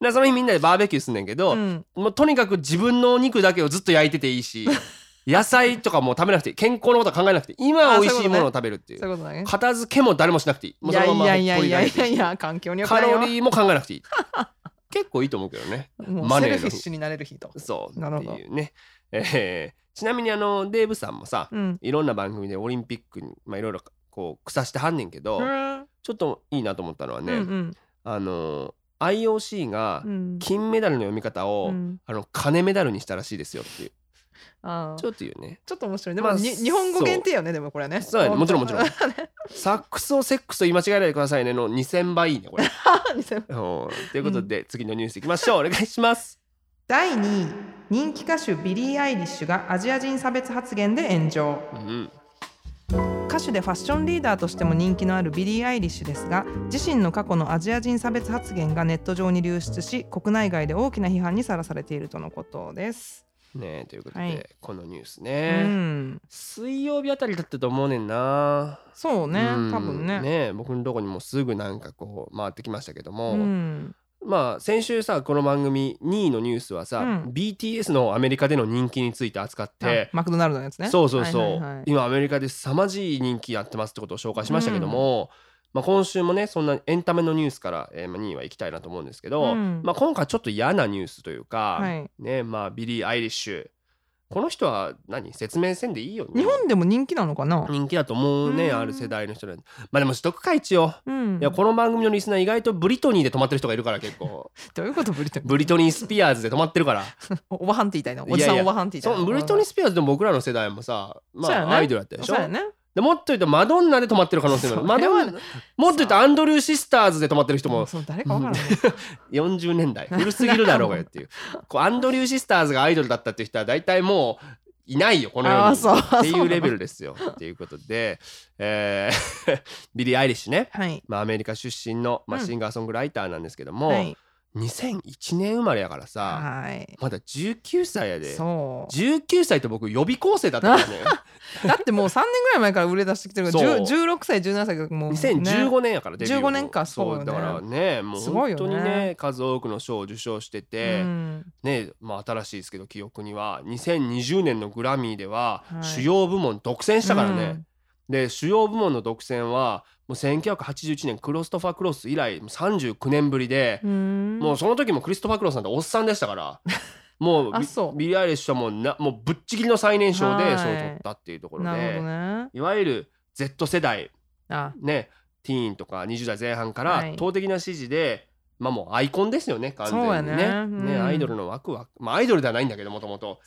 でその日みんなでバーベキューすんねんけど、うん。もうとにかく自分のお肉だけをずっと焼いてていいし 野菜とかも食べなくて健康のことは考えなくて今美味しいものを食べるっていう。片付けも誰もしなくていい。もういやいそのままやいやいやいやいや環境にカロリーも考えなくていい結構いいと思うけどねマネーセルフィッシュになれる日とそうなるほどっていうね、えーちなみにあのデーブさんもさ、うんいろんな番組でオリンピックにまあいろいろこう腐してはんねんけど、うんちょっといいなと思ったのはね、うんあの IOC がうん。金メダルの読み方を、うん。あの金メダルにしたらしいですよっていう。あー。ちょっと言うね。ちょっと面白い。でまあ日本語限定よねでもこれね。そうやね。もちろんもちろん。ん サックスをセックスと言い間違えないでくださいねの2000倍いいねこれ。うん。ということで、次のニュースいきましょう。お願いします。第2位。人気歌手ビリー・アイリッシュがアジア人差別発言で炎上。うん歌手でファッションリーダーとしても人気のあるビリー・アイリッシュですが自身の過去のアジア人差別発言がネット上に流出し国内外で大きな批判にさらされているとのことです。ねということで、はい。このニュースうね、ん、水曜日あたりだったと思うねんな。そうねうん。多分ね。ね僕のとこにもすぐなんかこう回ってきましたけども、うん、まあ先週さこの番組2位のニュースはさ、うん。BTS のアメリカでの人気について扱ってあ、マクドナルドのやつね。そうそうそう、はいはいはい。今アメリカで凄まじい人気やってますってことを紹介しましたけども、まあ、今週もねそんなエンタメのニュースから、えーまあ、2位は行きたいなと思うんですけど、うん。まあ、今回ちょっと嫌なニュースというか、はい。ねまあ、ビリー・アイリッシュこの人は何？説明せんでいいよ日本でも人気なのかな？人気だと思うね、うん。ある世代の人でまあでもしとくか一応、うん、いやこの番組のリスナー意外とブリトニーで止まってる人がいるから結構。どういうことブリトニー？ブリトニー・スピアーズで止まってるから。お おばはんって言いたいの？おじさんいやいや。おばはんって言いたいの？そうブリトニー・スピアーズでも僕らの世代もさまあ、そうやね。アイドルだったでしょ？そうやね。でもっと言うとマドンナで止まってる可能性もある。マドンナもっと言うとアンドリュー・シスターズで止まってる人もそう誰かわからん。ね。40年代。古すぎるだろうがよっていう。こうアンドリュー・シスターズがアイドルだったっていう人は大体もういないよこの世に。っていうレベルですよ。っていうことで、えー ビリー・アイリッシュね、はい。まあ、アメリカ出身の、まあ、うん。シンガーソングライターなんですけども、はい。2001年生まれやからさはい。まだ19歳やで。そう。19歳と僕予備校生だったからね。だってもう3年ぐらい前から売れ出してきてるからそう。10 16歳17歳がもう、ね、2015年やからデビューも。15年かそうよね。だからねもうすごいよね。本当にね数多くの賞を受賞してて、うん。ねまあ新しいですけど記憶には。2020年のグラミーでははい。主要部門独占したからね、で主要部門の独占はもう1981年クロストファー・クロス以来もう39年ぶりで、うん。もうその時もクリストファー・クロスなんておっさんでしたから もうビリー・アイリッシュはもうなもうぶっちぎりの最年少ではい。賞を取ったっていうところで、ね。いわゆる Z 世代あ。ねティーンとか20代前半かはい。ら圧倒的な支持で、まあもうアイコンですよね完全にね。ね。うん。ねアイドルの枠は。まあアイドルではないんだけどもともと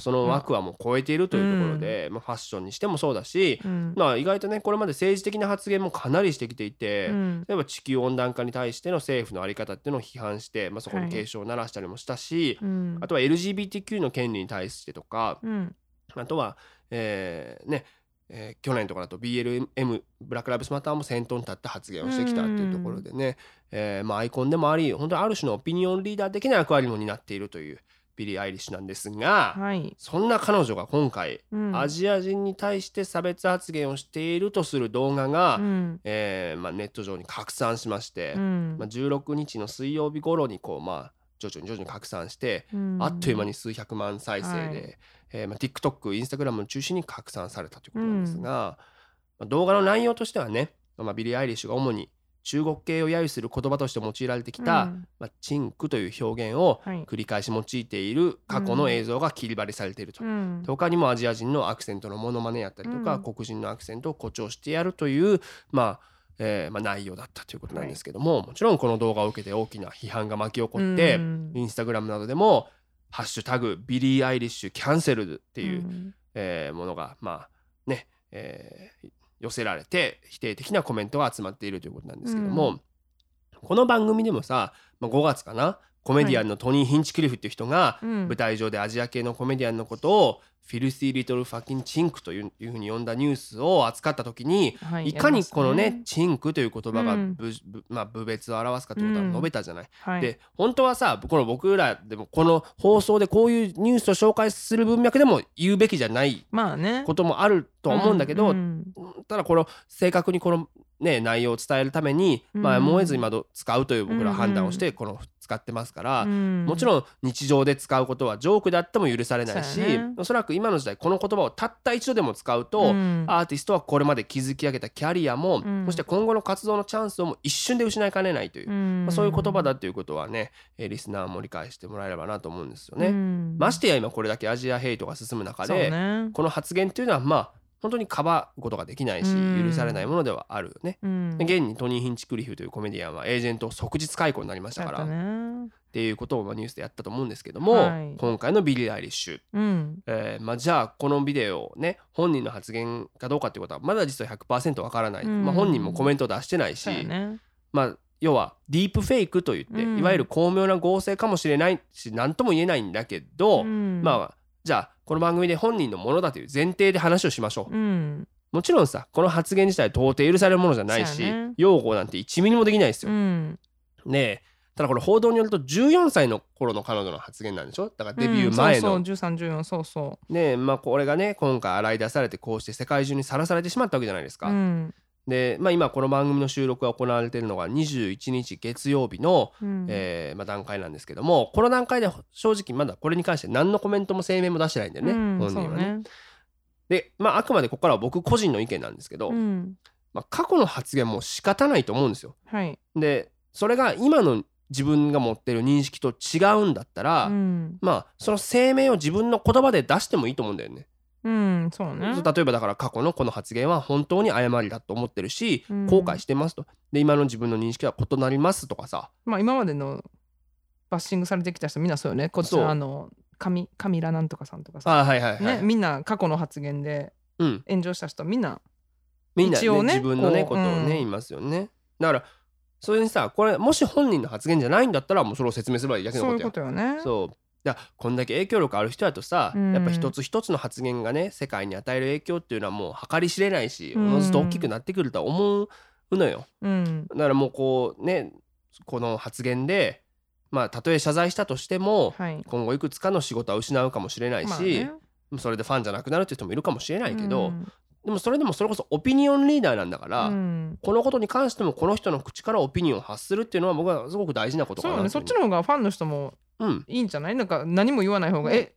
その枠はもう超えているというところで、まあ、ファッションにしてもそうだし、うん。まあ意外とねこれまで政治的な発言もかなりしてきていて、うん。例えば地球温暖化に対しての政府の在り方っていうのを批判して、まあ、そこはい。に警鐘を鳴らしたりもしたし、うん。あとは LGBTQ の権利に対してとか、うん。あとは、えーねえー去年とかだと BLM ブラック・ライブスマターも先頭に立って発言をしてきたっていうところでね、えーまあ、アイコンでもあり本当にある種のオピニオンリーダー的な役割も担っているというビリー・アイリッシュなんですが、はい。そんな彼女が今回、うん。アジア人に対して差別発言をしているとする動画が、うん。えーまあ、ネット上に拡散しまして、うん。まあ、16日の水曜日頃にこう、まあ、徐々に徐々に拡散して、うん。あっという間に数百万再生で、はい。えーまあ、TikTok、Instagram を中心に拡散されたということなんですが、まあ、動画の内容としてはね、まあ、ビリー・アイリッシュが主に中国系を揶揄する言葉として用いられてきた、うん。まあ、チンクという表現をはい。繰り返し用いている過去の映像が切り張りされていると。うん。他にもアジア人のアクセントのモノマネやったりとか、うん。黒人のアクセントを誇張してやるという、まあえーまあ、内容だったということなんですけども、もちろんこの動画を受けて大きな批判が巻き起こって、うん。インスタグラムなどでも「ハッシュタグビリー・アイリッシュキャンセル」っていう、ん。えーものがまあね、えー寄せられて否定的なコメントが集まっているということなんですけども、うこの番組でもさ、まあ、5月かなコメディアンのトニー・ヒンチクリフっていう人が、うん。舞台上でアジア系のコメディアンのことをフィルシー・リトル・ファキン・チンクというふうに呼んだニュースを扱った時に、はいいかにこのねチンクという言葉がまあ、部別を表すかということは述べたじゃない。で本当はさこの僕らでもこの放送でこういうニュースを紹介する文脈でも言うべきじゃないまあね。こともあるとは思うんだけど、うんただこの正確にこの、ね、内容を伝えるために、まあ、うん。もう得ず今ど使うという僕らは判断をしてこの使ってますから、うん。もちろん日常で使うことはジョークであっても許されないし、ね。おそらく今の時代この言葉をたった一度でも使うと、うん。アーティストはこれまで築き上げたキャリアも、うん。そして今後の活動のチャンスをも一瞬で失いかねないという、うん。まあ、そういう言葉だということはね、えーリスナーも理解してもらえればなと思うんですよね。うん。ましてや今これだけアジアヘイトが進む中で、ね。この発言っていうのはまあ本当にかばうことができないしうん。許されないものではあるよね。うん。で現にトニー・ヒンチクリフというコメディアンはエージェントを即日解雇になりましたから、やっていうことをまあニュースでやったと思うんですけども、はい。今回のビリー・アイリッシュ、うん。えーまあ、じゃあこのビデオね本人の発言かどうかっていうことはまだ実は100%わからない、うん。まあ、本人もコメントを出してないし、ね。まあ要はディープフェイクといって、うん。いわゆる巧妙な合成かもしれないし何とも言えないんだけど、うん。まあじゃあこの番組で本人のものだという前提で話をしましょう。うんもちろんさこの発言自体到底許されるものじゃないし、ね擁護なんて1ミリもできないですよ。うんでただこれ報道によると14歳の頃の彼女の発言なんでしょ？だからデビュー前の。うんそうそう1314そうそねまあこれがね今回洗い出されてこうして世界中にさらされてしまったわけじゃないですうか。うんで、まあ、今この番組の収録が行われているのが21日月曜日の、うんえーまあ、段階なんですけどもこの段階で正直まだこれに関して何のコメントも声明も出してないんだよね、うん本人はね。ねで、まあ、あくまでここからは僕個人の意見なんですけど、うんまあ、過去の発言も仕方ないと思うんですよ。はいでそれが今の自分が持ってる認識と違うんだったら、うんまあその声明を自分の言葉で出してもいいと思うんだよね。うんそうね。例えばだから過去のこの発言は本当に誤りだと思ってるし、うん。後悔してますと。で今の自分の認識は異なりますとかさ。まあ今までのバッシングされてきた人みんなそうよね。こっちあのカミカミラなんとかさんとかさ。あはいはいはい、ねみんな過去の発言でうん、炎上した人みんなみんな、ね一応ね自分のねこうことをね、うん。言いますよね。だからそれにさこれもし本人の発言じゃないんだったらもうそれを説明すればいいだけのそういうことやことよね。そうだからこんだけ影響力ある人だとさ、うん。やっぱ一つ一つの発言がね世界に与える影響っていうのはもう計り知れないしうん。おのずと大きくなってくるとは思うのよ。うん。だからもうこうねこの発言でまあたとえ謝罪したとしてもはい。今後いくつかの仕事は失うかもしれないし、まあね。それでファンじゃなくなるっていう人もいるかもしれないけど、うん。でもそれでもそれこそオピニオンリーダーなんだから、うん。このことに関してもこの人の口からオピニオンを発するっていうのは僕はすごく大事なことかなそうよね。そっちの方がファンの人もうん。いいんじゃない？なんか何も言わない方がえ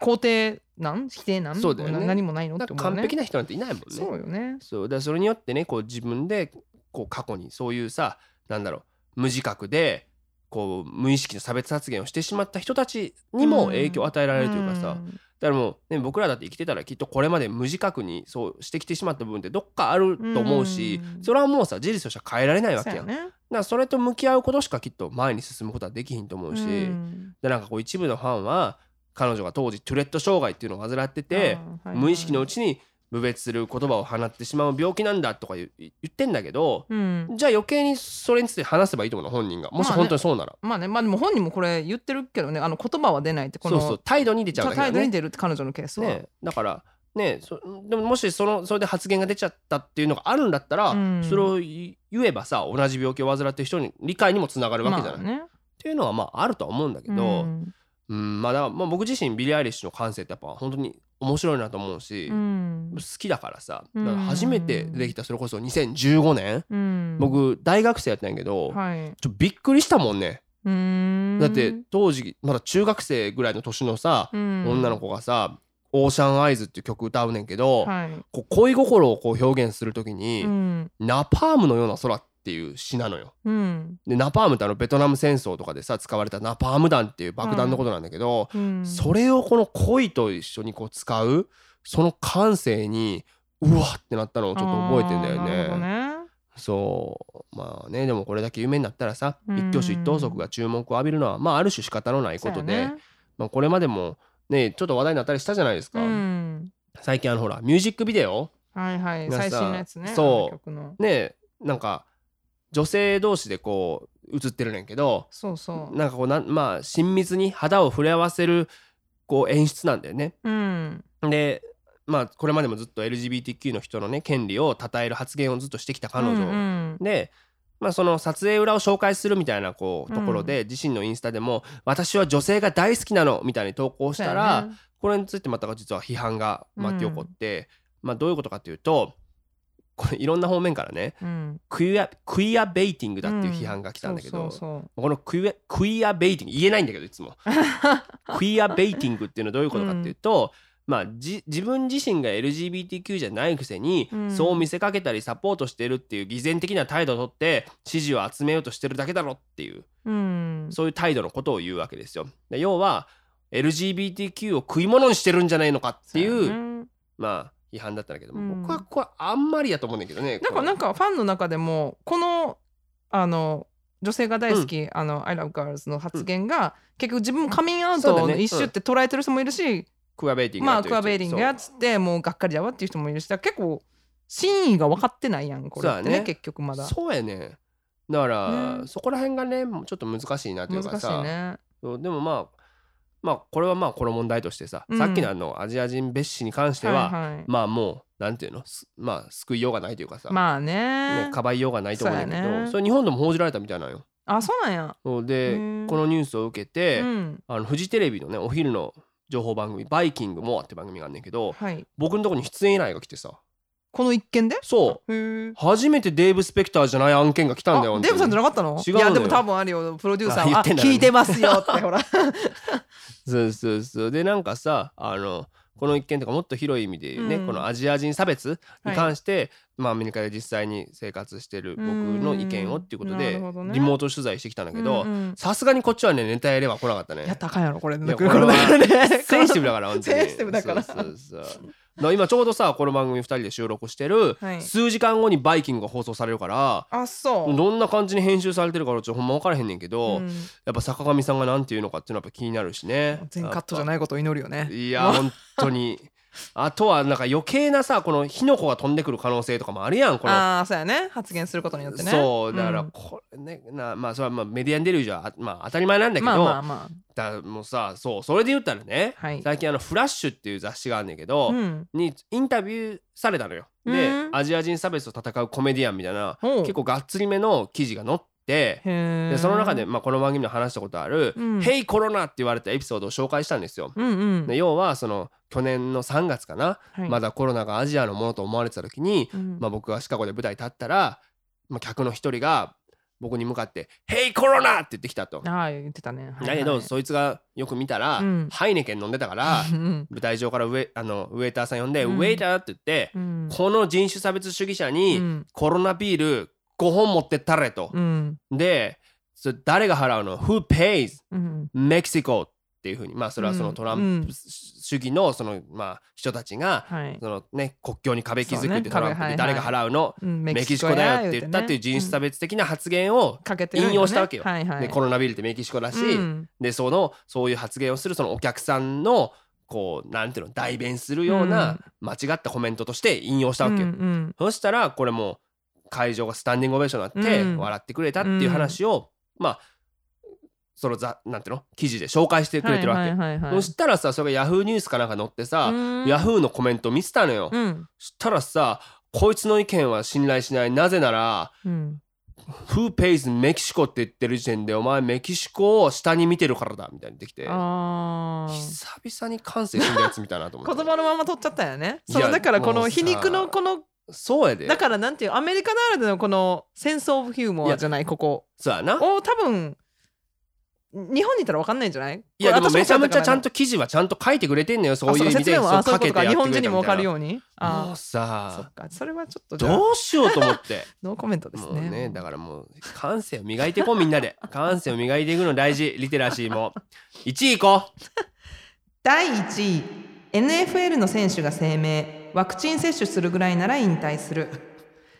肯定なん？否定なん？そうだよね。な何もないの？って思うね完璧な人なんていないもんね。そうよね。そう。だからそれによってねこう自分でこう過去にそういうさなんだろう無自覚でこう無意識の差別発言をしてしまった人たちにも影響を与えられるというかさ、だからもう、ね、僕らだって生きてたらきっとこれまで無自覚にそうしてきてしまった部分ってどっかあると思うし、うん。それはもうさ事実としては変えられないわけやん。だかそうやね。らそれと向き合うことしかきっと前に進むことはできひんと思うし、うん。でなんかこう一部のファンは彼女が当時トゥレット障害っていうのを患ってて、無意識のうちに無別する言葉を放ってしまう病気なんだとか言ってんだけど、うん。じゃあ余計にそれについて話せばいいと思うの本人が。もしまあね本当にそうなら、まあね。まあでも本人もこれ言ってるけどねあの言葉は出ないってこのそうそう態度に出ちゃうだけだ態度にね出るって彼女のケースは、ねだからねそでももしそのそれで発言が出ちゃったっていうのがあるんだったら、うん。それを言えばさ同じ病気を患ってる人に理解にもつながるわけじゃない、まあね。っていうのはまああるとは思うんだけど、うん。うんまあだからまあ僕自身ビリー・アイリッシュの感性ってやっぱ本当に面白いなと思うし、うん。好きだからさうん。だから初めて出てきたそれこそ2015年、うん。僕大学生やったんやけど、はい。ちょっびっくりしたもんね、ん。だって当時まだ中学生ぐらいの年のさ、うん。女の子がさ「オーシャンアイズ」っていう曲歌うねんけど、はい。こう恋心をこう表現する時に、うん。ナパームのような空っていう詩なのよ。うん。でナパームってあのベトナム戦争とかでさ使われたナパーム弾っていう爆弾のことなんだけど、うん。それをこの恋と一緒にこう使うその感性にうわってなったのをちょっと覚えてんだよね。ね。そう。まあねでもこれだけ有名になったらさ、うん。一挙手一投足が注目を浴びるのはまあある種仕方のないことで、ね。まあ、これまでもねちょっと話題になったりしたじゃないですか、うん。最近あのほらミュージックビデオはいはい。最新のやつねそう。ねなんか女性同士でこう映ってるねんけどそうそう。なんかこうなんまあ親密に肌を触れ合わせるこう演出なんだよね。うん。でまあこれまでもずっと LGBTQ の人のね権利を称える発言をずっとしてきた彼女、うんで、まあ、その撮影裏を紹介するみたいなこうところで、自身のインスタでも「私は女性が大好きなの」みたいに投稿したら、これについてまた実は批判が巻き起こって、まあどういうことかというとこれいろんな方面からねうん。クイアクイアベイティングだっていう批判が来たんだけど、このクイアクイアベイティング言えないんだけどいつも。クイアベイティングっていうのはどういうことかっていうと、まあ、じ自分自身が LGBTQ じゃないくせに、うん。そう見せかけたりサポートしてるっていう偽善的な態度をとって支持を集めようとしてるだけだろっていうそううん。そういう態度のことを言うわけですよ。で要は LGBTQ を食い物にしてるんじゃないのかっていうそうまあ批判だったんだけども、うん。僕はこれあんまりやと思うんだけどね。なんかなんかファンの中でもこのあの女性が大好き、あの I love girls の発言が、結局自分もカミングアウトの一種って捉えてる人もいるし、クアベイティングまあクアベーリングやっつってもうがっかりだわっていう人もいるし結構真意が分かってないやんこれってねね。結局まだ。そうやね。だから、ねそこら辺がねちょっと難しいなというかさ。いね。でもまあまあこれはまあこの問題としてさ、うん。さっきのあのアジア人蔑視に関しては、はいはい。まあもうなんていうの？すまあ救いようがないというかさ、まあね。ね、かばいようがないと思うんだけどそ,、それ日本でも報じられたみたいなのよ。あそうなんや。でうんこのニュースを受けて、うん。あのフジテレビのねお昼の情報番組「バイキングモア」って番組があんねんけどはい。僕のとこに出演依頼が来てさこの一件で？そう。初めてデーブ・スペクターじゃない案件が来たんだよあデーブさんじゃなかったの？違ういやでも多分あるよ。プロデューサーは。ね聞いてますよってほら。そうそうそう。でなんかさあのこの一件とかもっと広い意味でね、うん。このアジア人差別に関して、まあアメリカで実際に生活してる僕の意見をっていうことうんでリモート取材してきたんだけどさすがにこっちはねネタやれば来なかったね。やったらあかんやろこれね。センシティブだから本当に。センシティブだから。そうそうそう。だから今ちょうどさこの番組2人で収録してる、はい。数時間後にバイキングが放送されるからあそう。どんな感じに編集されてるかちょっとほんま分からへんねんけど、うん。やっぱ坂上さんがなんていうのかっていうのはやっぱ気になるしね。全カットじゃいないことを祈るよね。いや本当にあとはなんか余計なさこの火の粉が飛んでくる可能性とかもあるやんこの。ああそうやね。発言することによってね。そうだからんこれね、なまあそれはまあメディアに出る以上はあまあ当たり前なんだけど、まあまあまだもうさそうそれで言ったらね、はい。最近あの「フラッシュ」っていう雑誌があんねんけど、あうん。にインタビューされたのよ。で、うん。アジア人差別と戦うコメディアンみたいな結構がっつりめの記事が載ってでその中で、まあ、この番組で話したことあるうん「ヘイコロナ」って言われたエピソードを紹介したんですよ。うんうん。で要はその去年の3月かな、はい。まだコロナがアジアのものと思われてた時に、うん。まあ、僕がシカゴで舞台立ったら、まあ、客の一人が僕に向かって「ヘイコロナ!」って言ってきたと。ああ言ってたね。はいだけど、はいそいつがよく見たら、うん。ハイネケン飲んでたからうん。舞台上からウェあのウェイターさん呼んで「うん。ウェイター」って言って、うん。この人種差別主義者に、うん。コロナビール5本持ってったれと。うん。でそれ誰が払うの ?Who pays うん、Mexico っていうふうに。まあそれはそのトラうん。ンプ主義のそのまあ人たちがはい。そのね国境に壁築くってトランプ壁で誰が払うの？うん。メキシコだよって言ったっていう人種差別別的な発言を引用したわけよ。でコロナビルってメキシコだしうん。でそのそういう発言をするそのお客さんのこうなんていうの代弁するような間違ったコメントとして引用したわけよ。そしたらこれもう会場がスタンディングオベーションになってうん笑ってくれたっていう話を、まあそのざなんていうの？記事で紹介してくれてるわけ。はいはいはいはいそしたらさそれがヤフーニュースかなんか載ってさ、うんヤフーのコメント見てたのよ。うんそしたらさこいつの意見は信頼しないなぜならうん。Who pays メキシコって言ってる時点でお前メキシコを下に見てるからだみたいにできて。久々に感性死んだやつみたいなと思って 言葉のまま取っちゃったよね。いやそのだからこもうさの皮肉のこのそうやで。だからなんていうアメリカならでのこのセンスオブヒューモアじゃないここ。そうやな。を多分日本にいたら分かんないんじゃない？いやでもめちゃめちゃちゃんとと記事はちゃんと書いてくれてんのよそういう意味で。そうかけてやってく本人にも分かるように。なもうあそさっかそれはちょっとどうしようと思って。ノーコメントですね。ねだからもう感性を磨いていこうみんなで。感性を磨いていくの大事 リテラシーも。1位いこう。第1位。NFL の選手が声明ワクチン接種するぐらいなら引退する、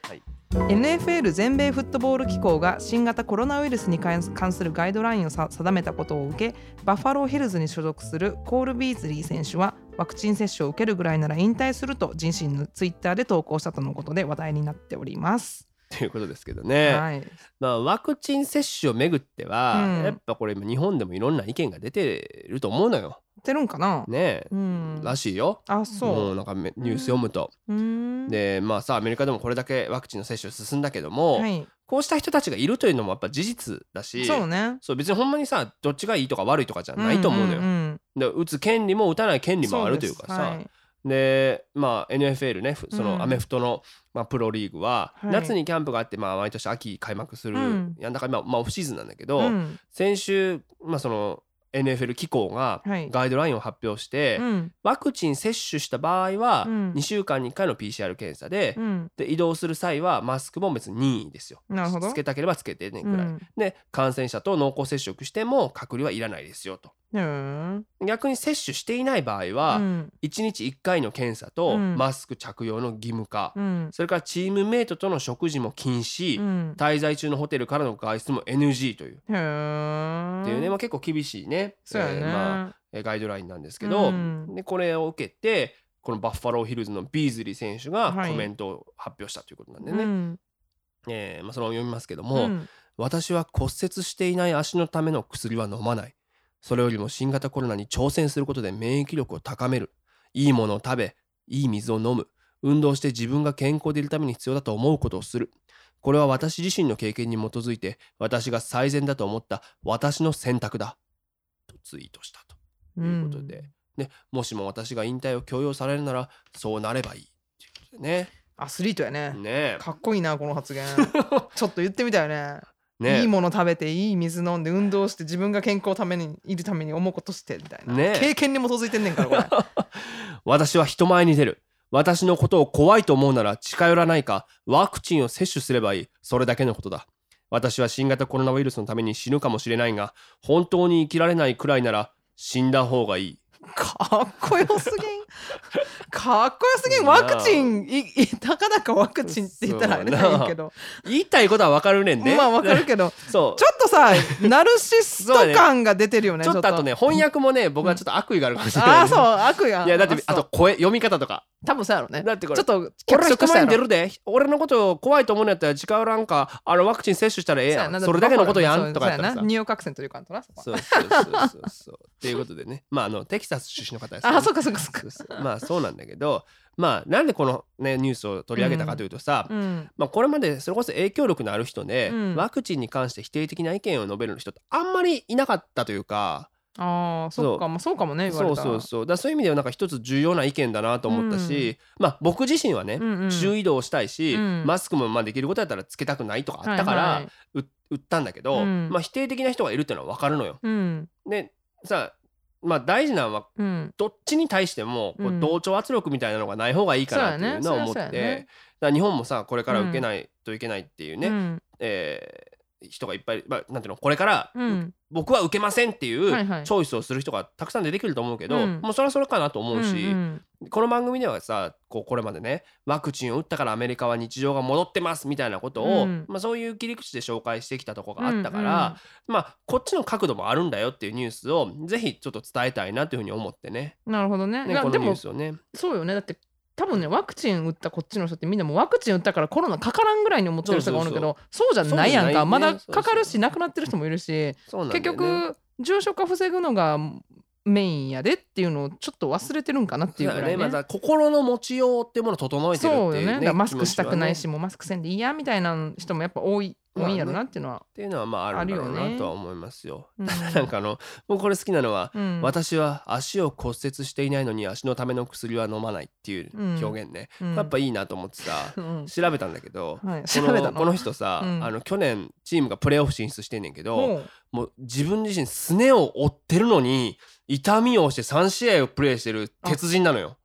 はい。NFL 全米フットボール機構が新型コロナウイルスに関するガイドラインをさ定めたことを受けバッファロー・ビルズに所属するコール・ビーズリー選手はワクチン接種を受けるぐらいなら引退すると自身のツイッターで投稿したとのことで話題になっております。ということですけどね、はい、まあ、ワクチン接種をめぐっては、うん。やっぱこれ今日本でもいろんな意見が出てると思うのよ。出るんかな、ねえ、うん、らしいよ。あもそう。なんかめニュース読むと。う。うん。でまあさアメリカでもこれだけワクチンの接種進んだけども、はい、こうした人たちがいるというのもやっぱ事実だしそうね。そう別にほんまにさどっちがいいとか悪いとかじゃないと思うのよ。んんん。で打つ権利も打たない権利もあるというかさ。そです。はい。でまあ NFL ねふそうん。のアメフトの、まあ、プロリーグは、はい。夏にキャンプがあって、まあ、毎年秋開幕する、うん。いやだから今、まあ、オフシーズンなんだけど、うん。先週、まあ、その NFL 機構がはい。ガイドラインを発表して、うん。ワクチン接種した場合はうん。2週間に1回の PCR 検査で,、うん。で移動する際はマスクも別に任意ですよ。なるほど。つけたければつけてねぐらい、うん。で感染者と濃厚接触しても隔離はいらないですよと。うん。逆に接種していない場合は、うん。1日1回の検査とうん。マスク着用の義務化、うん。それからチームメイトとの食事も禁止、うん。滞在中のホテルからの外出も NG という,、っていうね、まあ、結構厳しいね。えーまあ、えーガイドラインなんですけど、うん。でこれを受けてこのバッファローヒルズのビーズリー選手がはい。コメントを発表したということなんでね、うん。えーまあ、そのまま読みますけども、うん。私は骨折していない足のための薬は飲まない。それよりも新型コロナに挑戦することで免疫力を高める。いいものを食べ、いい水を飲む。運動して自分が健康でいるために必要だと思うことをする。これは私自身の経験に基づいて私が最善だと思った私の選択だ。とツイートしたということで。でもしも私が引退を強要されるならそうなればいい。ということでね。アスリートやねねかっこいいなこの発言 ちょっと言ってみたよねねいいもの食べていい水飲んで運動して自分が健康のためにいるために思うことしてみたいな、ね経験に基づいてんねんからこれ私は人前に出る。私のことを怖いと思うなら近寄らないか、ワクチンを接種すればいい。それだけのことだ。私は新型コロナウイルスのために死ぬかもしれないが、本当に生きられないくらいなら死んだ方がいい。かっこよすぎんかっこよすぎん。ワクチンい いたかだかワクチンって言ったらあれだけど。言いたいことはわかるねんね。まあわかるけど。そう。ちさナルシスト感が出てるよねちょっと。あとね、翻訳もね、僕はちょっと悪意があるかもしれない。ああそう悪意が。いや、だって、あと声、読み方とか。多分そうやろね。だってこれちょっと俺人前に出るで。俺のことを怖いと思うんやったら近寄らんか、あのワクチン接種したらええやん。それだけのことやん。とかやったらさ。そうやな。ニューヨークアクセントいうかなそうそうそうそうそう。っていうことでね、まあ、あの、テキサス出身の方です、あそうかそうかそうか。そうそう。まあそうなんだけどまあなんでこのねニュースを取り上げたかというとさ、うん。まあ、これまでそれこそ影響力のある人で、うん。ワクチンに関して否定的な意見を述べる人ってあんまりいなかったというか。ああそっか。まあそうかもねそうそうそう。そういう意味ではなんか一つ重要な意見だなと思ったし、まあ僕自身はね、うんうん。中移動したいし、うん。マスクもまあできることやったらつけたくないとかあったから、はいはい。う売ったんだけど、うん。まあ否定的な人がいるっていうのは分かるのよ。うん。でさまあ大事なのはうん。どっちに対してもこううん。同調圧力みたいなのがない方がいいかなっていうのは思っうやね。そりゃそうやね。だから日本もさこれから受けないといけないっていうね、うん。えー人がいっぱい、まあ、なんていうのこれからうん。僕は受けませんっていうはいはい。チョイスをする人がたくさん出てくると思うけど、うん。もうそれはそれかなと思うし、うんこの番組ではさこうこれまでねワクチンを打ったからアメリカは日常が戻ってますみたいなことを、うん。まあ、そういう切り口で紹介してきたところがあったから、まあこっちの角度もあるんだよっていうニュースをぜひちょっと伝えたいなというふうに思ってね。うんなるほどね。いねこのニュースをね。そうよね。だって多分ねワクチン打ったこっちの人ってみんなもうワクチン打ったからコロナかからんぐらいに思ってる人がおるけどそうじゃないやんか。まだかかるし亡くなってる人もいるし結局重症化防ぐのがメインやでっていうのをちょっと忘れてるんかなっていうぐらいね。また心の持ちようっていうものを整えてるっていう、ね、そうよね。マスクしたくないし、もうマスクせんでいいやみたいな人もやっぱ多いまあね。多いんやろなっていうのは、っていうのはまああるんだろうなとは思いますよ。うん。なんかあのもうこれ好きなのは、うん。私は足を骨折していないのに足のための薬は飲まないっていううん。表現ね、うん。やっぱいいなと思ってさうん。調べたんだけど、はい。このの？この人さ、うん。あの去年チームがプレーオフ進出してんねんけど、もう。もう自分自身すねを負ってるのに痛みをして3試合をプレーしてる鉄人なのよ。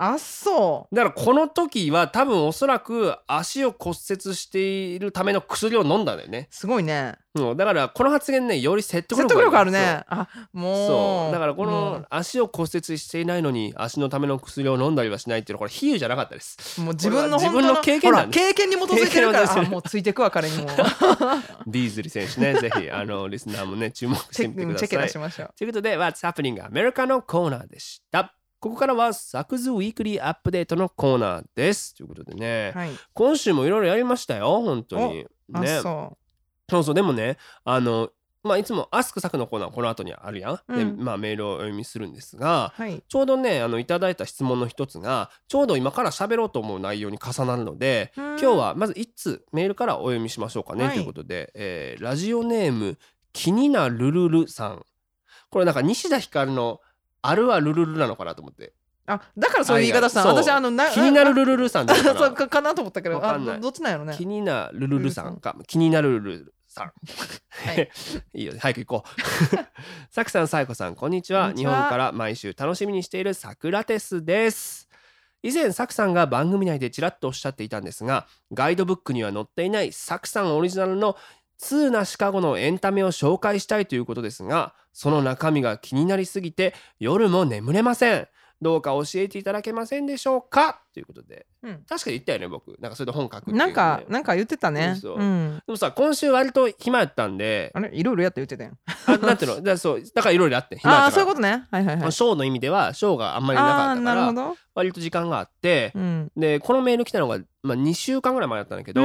あそう。だからこの時は多分おそらく足を骨折しているための薬を飲んだんだよね。すごいね。うん、だからこの発言ねより説得説力が得力あるね。あもう。そう。だからこうのん。足を骨折していないのに足のための薬を飲んだりはしないっていうのはこれ比�喩じゃなかったです。もう自分の自分の経験談経験に基づいてるからもうついてくわ彼にも。ビーズリー選手ね。ぜひあのリスナーもね注目してみてくだックチェックさい。出しましょう。ということで What's Happening アメリカのコーナーでした。ここからはサクズウィークリーアップデートのコーナーです。ということでね、はい。今週もいろいろやりましたよ。本当に。あね、そそうそう。でもねあのまあいつもアスクサクのコーナーこの後にあるやん。でうん。まあメールをお読みするんですがうはい。ちょうどねあのいただいた質問の一つがちょうど今から喋ろうと思う内容に重なるので今今日はまず1通メールからお読みしましょうかね、はい。ということで、えーラジオネーム気になるるるさん。これなんか西田ひかるのあるはるるるなのかなと思って。あだからそういう言い方したそう私あのな気になるるるるさんでいいかな。そうかかなと思ったけど。あどどっちなんやろね。気になるるるさんか。気になるるるさん。はい。いいよ早く行こう。さくさんさいこさんこんにちは。日本から毎週楽しみにしているさくらテスです。以前サクさんが番組内でちらっとおっしゃっていたんですがガイドブックには載っていないサクさんオリジナルの通なシカゴのエンタメを紹介したいということですがその中身が気になりすぎて夜も眠れません。どうか教えていただけませんでしょうか？ということで。うん。確かに言ったよね僕。なんかそれで本書くっていう、ね、なんかなんか言ってたね。そううん。でもさ今週割と暇やったんであれ？いろいろやって言ってたやん。あなんていうの？だからそうだからいろいろあって暇やあそういうことね。はいはいはい。ショーの意味ではショーがあんまりなかったから割と時間があってうん。でこのメール来たのが、まあ、2週間ぐらい前だったんだけど、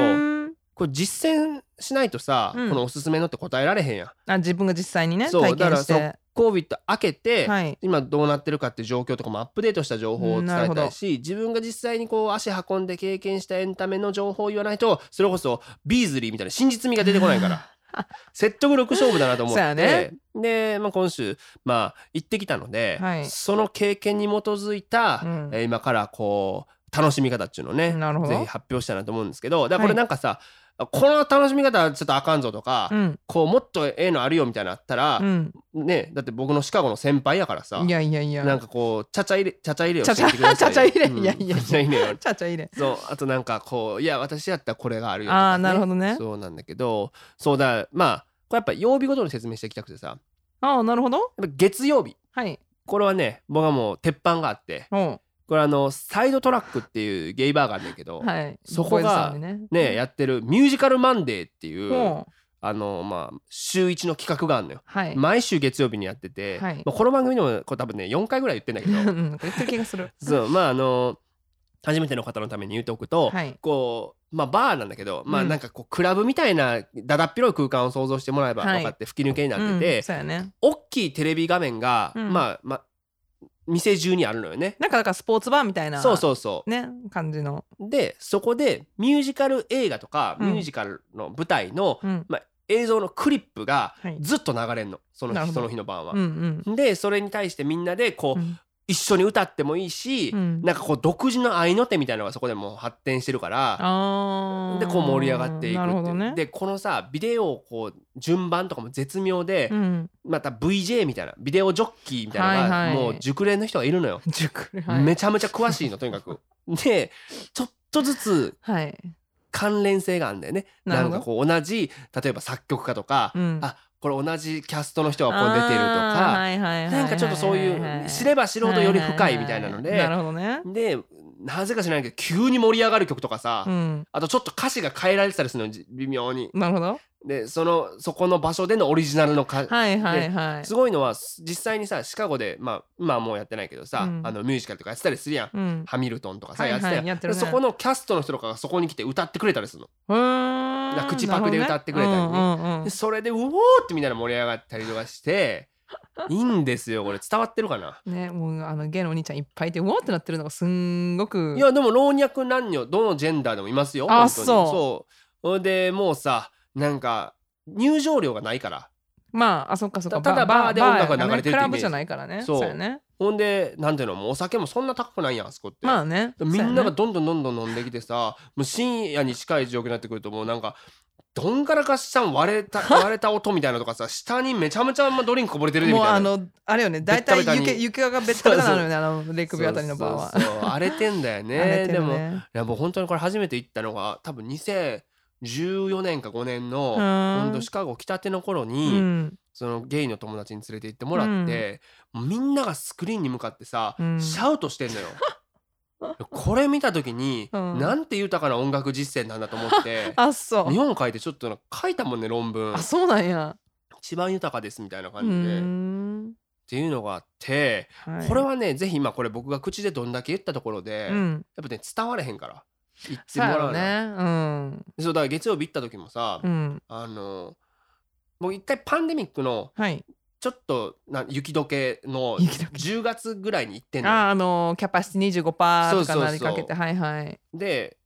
これ実践しないとさ、うん。このおすすめのって答えられへんやん。あ自分が実際にねそう体験しだかて COVID 開けて、はい。今どうなってるかっていう状況とかもアップデートした情報を伝えなるほど。たいし自分が実際にこう足運んで経験したエンタメの情報を言わないとそれこそビーズリーみたいな真実味が出てこないから。説得力勝負だなと思っそうね。で、まあ、今週、まあ、行ってきたので、はい。その経験に基づいた、うん。えー今からこう楽しみ方っていうのをねなるほど。ぜひ発表したいなと思うんですけどだからこれなんかさ、この楽しみ方はちょっとあかんぞとか、うん。こうもっとええのあるよみたいなのあったらう、ん。ねだって僕のシカゴの先輩やからさいやいやいや。なんかこうちゃちゃ入れちゃちゃ入れをちゃちゃ入れうん。いやいやちゃちゃ入れをちゃちゃ入れ。そうあとなんかこういや私やったらこれがあるよとか、ね、あーなるほどね。そうなんだけどそうだまあこれやっぱ曜日ごとに説明していきたくてさ。ああなるほど。ぱ月曜日。はい。これはね僕はもう鉄板があって。おこれあのサイドトラックっていうゲイバーがあるんだけど、はい。そこがねねやってるミュージカルマンデーっていうあのまあ週一の企画があるのよ。はい。毎週月曜日にやってて、はい。まあ、この番組でもこれ多分ね4回ぐらい言ってんだけど うん言ってる気がする。そうまああの初めての方のために言っておくと、はい。こうまあバーなんだけど、まあうん。なんかこうクラブみたいなだだっ広い空間を想像してもらえばはい分かって吹き抜けになってうんて、そうやね。大きいテレビ画面が、うん。まあまあ店中にあるのよね。なんかだからスポーツバーみたいなそうそうそう。ね感じの。でそこでミュージカル映画とか、うん。ミュージカルの舞台のうん。映像のクリップがはい。ずっと流れんの。そのなるほど。日その日の晩は。う。ん。でそれに対してみんなでこう、うん一緒に歌ってもいいし、うん。なんかこう独自の合いの手みたいなのがそこでもう発展してるから。でこう盛り上がっていくっていう、ね。でこのさビデオをこう順番とかも絶妙で、うん。また VJ みたいなビデオジョッキーみたいなのが、はいはいもう熟練の人がいるのよ、はい。めちゃめちゃ詳しいのとにかく。でちょっとずつはい。関連性があるんだよね。なんかこう同じ例えば作曲家とか、うん。あこれ同じキャストの人がこう出てるとか、なんかちょっとそういう知れば知るほどより深いみたいなので、はいはいはい。なるほどね。でなぜか知らないけど急に盛り上がる曲とかさ、うん。あとちょっと歌詞が変えられてたりするのじ微妙に。なるほど。でそのそこの場所でのオリジナルのか、はいはいはい。すごいのは実際にさシカゴでまあ今はもうやってないけどさ、うん。あのミュージカルとかやってたりするやん、うん。ハミルトンとかさ、はいはいやってたやんね。でそこのキャストの人とかがそこに来て歌ってくれたりするの、口パクで歌ってくれたりね。なるほどうんうんうん。でそれでうおーってみんなで盛り上がったりとかして いいんですよこれ。伝わってるかな？ねもうあのゲイのお兄ちゃんいっぱいいてうわーってなってるのがすんごくいやでも老若男女どのジェンダーでもいますよあそう。そう。でもうさなんか入場料がないからまああそっかそっか。たただバーで音楽が流れてるってイメージ。クラブじゃないからね。そう。やね。ほんでなんていうのもうお酒もそんな高くないやんあそこって、まあね。みんながどんどんどんどん飲んできてさもう深夜に近い状況になってくるともうなんかどんからかしたん割れた 割れた音みたいなのとかさ下にめちゃめちゃドリンクこぼれてるみたいな。のあれよね。大体タベタに。床床がベッタベタなのよねあのレイクビューあたりのバーは。そうそうそう。荒れてんだよね。てでもいやもう本当にこれ初めて行ったのが多分2014年か5年のうん。本当シカゴ来たての頃うに、ん。そのゲイの友達に連れて行ってもらって、もうみんながスクリーンに向かってさ、うん。シャウトしてんのよ。これ見た時に、うん。なんて豊かな音楽実践なんだと思って あそう。日本書いてちょっと書いたもんね論文。あそうなんや。一番豊かですみたいなう感じで、っていうのがあって、はい。これはねぜひ今これ僕が口でどんだけ言ったところで、やっうんぱね伝われへんから言ってもらうのね。うん。そうだから月曜日行った時もさ、うん。あのもう一回パンデミックのはい。ちょっとな雪解けの雪解け。10月ぐらいに行ってんのよ。ああのキャパシティ25%とかそうそうそう。なりかけてはいはい。で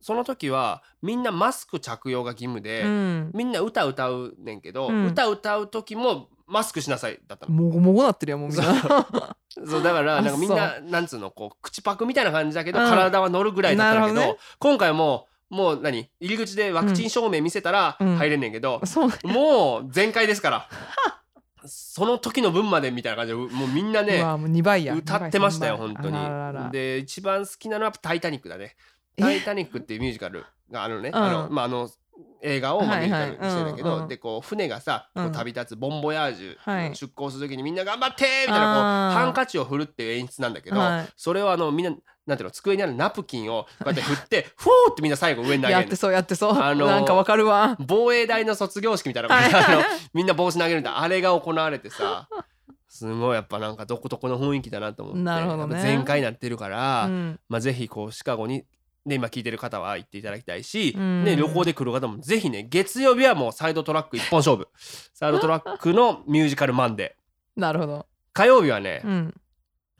その時はみんなマスク着用が義務で、うん。みんな歌歌うねんけど、うん。歌歌う時もマスクしなさいだったの。もごもごなってるやんもうみんな。そう。だからあなんかみんななんつうのこう口パクみたいな感じだけど、うん。体は乗るぐらいだったんだけどなるほどね。今回ももう何入り口でワクチン証明見せたらうん。入れんねんけど、そうもう全開ですから。その時の分までみたいな感じでもうみんなうねわもう2倍や。歌ってましたよ2倍本当に。あらららで一番好きなのは「タイタニック」だね「え？タイタニック」っていうミュージカルがあるのね、うん。あのまああの映画をまあカルにしてんだけど、うんうん。でこう船がさこううん旅立つボンボヤージュ、はい。出港する時にみんな頑張ってみたいなこうハンカチを振るっていう演出なんだけど、はい。それをあのみんななんていうの机にあるナプキンをこうやって振ってフォーってみんな最後上に投げるの。やってそうやってそう、あのーなんかわかるわ。防衛大の卒業式みたいなあのみんな帽子投げるんだ。あれが行われてさすごいやっぱなんか独特の雰囲気だなと思って。なるほどね。全開になってるから、うん。まあ、ぜひこうシカゴに、ね、今聞いてる方は行っていただきたいし、うん。ね、旅行で来る方もぜひね月曜日はもうサイドトラック一本勝負。サイドトラックのミュージカルマンデー。なるほど。火曜日はね、うん。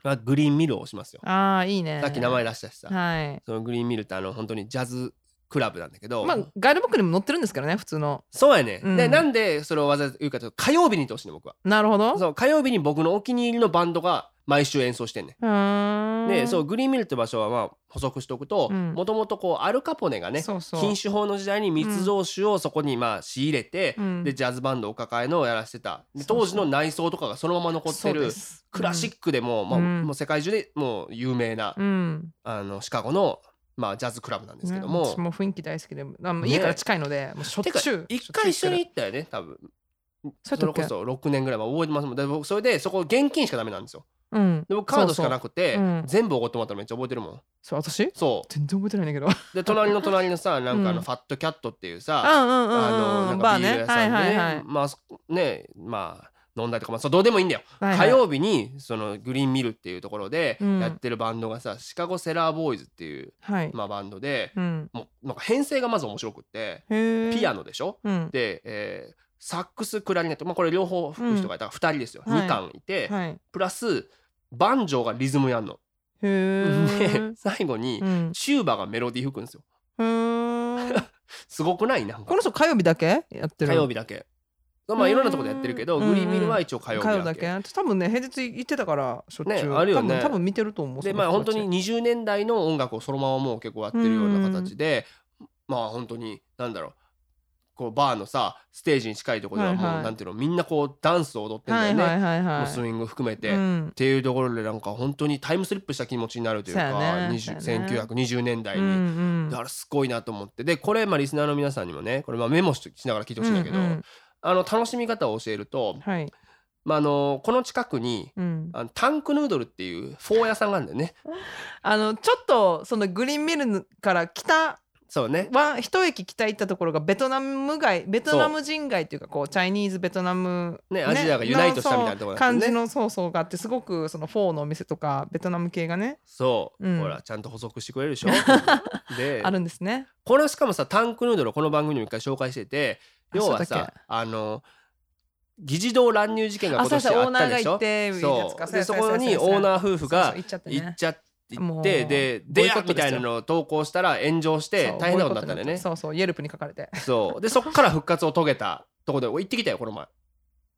まあ、グリーンミルを押しますよ、ああいいね。さっき名前出したしさ、はい。そのグリーンミルってあの本当にジャズクラブなんだけど、まあガイドブックにも載ってるんですからね普通の。そうやね、うん。でなんでそれをわざわざ言うかというと火曜日に行ってほしいね僕は。なるほど。そう火曜日に僕のお気に入りのバンドが毎週演奏してんねん。でそうグリーンミルって場所はまあ補足しておくとうん。もともとこうアルカポネがね禁酒法の時代に密造酒をそこにまあ仕入れて、うん。でジャズバンドお抱えのをやらせてた。当時の内装とかがそのまま残ってるクラシックでも,、まあうん。もう世界中でもう有名な、うん。あのシカゴの、まあ、ジャズクラブなんですけどねも、私も雰囲気大好きであ家から近いのでもうしょっちゅう一回一緒にし行ったよね多分。それこそ6年ぐらい前覚えてますもん。で僕それでそこ現金しかダメなんですよううん。で僕カードしかなくてそうそう。うん。全部おごってもらったのめっちゃ覚えてるもん。そう私？そ全然覚えてないんだけど。うで隣の隣のさなんかあのうん。ファットキャットっていううさ、んうんうんあのうなんんかビール屋さんで、いはいはい。まあそねまあ飲んだりとかまあそうどうでもいいんだよ、はいはい。火曜日にそのグリーンミルっていうところでうん。やってるバンドがさ、シカゴセラーボーイズっていう、はい。まあ、バンドで、うん。もうなんか編成がまず面白くってピアノでしょ、うん。で、えーサックスクラリネット、まあ、これ両方吹く人がいたら2人ですよ、はい2巻いて、はい。プラスバンジョーがリズムやんの。へえで最後にうん。チューバがメロディー吹くんですよ。すごくない？なんか。この人火曜日だけ？やってる。火曜日だけ。まあいろんなところでやってるけど、うんグリーンミルは一応火曜日だけ。多分ね平日行ってたからしょっちゅう、ねあるよね。多分多分見てると思うでまあ本当にに20年代の音楽をそのままもう結構やってるような形で、まあ本当になんだろうこうバーのさステージに近いところではもう、はい。はいなんていうのみんなこうダンスを踊ってんだよね、はいはいはいはい。スイング含めて、っうん。ていうところでなんか本当にタイムスリップした気持ちになるというかそうやね20そうやね。1920年代に。うんうんだからすごいなと思って。でこれまあリスナーの皆さんにもねこれまあメモししながら聞いてほしいんだけど、うん。うんあの楽しみ方を教えると、はい。まあ、あのこの近くにうん。あのタンクヌードルっていうフォー屋さんがあるんだよね。あのちょっとそのグリーンミルから北そうね。は一駅北行ったところがベトナム街ベトナム人街っていうかこうチャイニーズベトナム、ねアジアがユナイトしたみたいなところね。感じのそうそうがあってすごくそのフォーのお店とかベトナム系がね。そう、うん。ほらちゃんと補足してくれるでしょ？であるんですね。これはしかもさタンクヌードルをこの番組にも一回紹介しててあ要はさあの議事堂乱入事件が今年あっったでしょ？でそこにオーナー夫婦が行っちゃってね行ってでボイでやみたいなのを投稿したら炎上して大変なことになったんだよね。そうそうイエルプに書かれて。そう。でそっから復活を遂げたとこで俺行ってきたよこの前。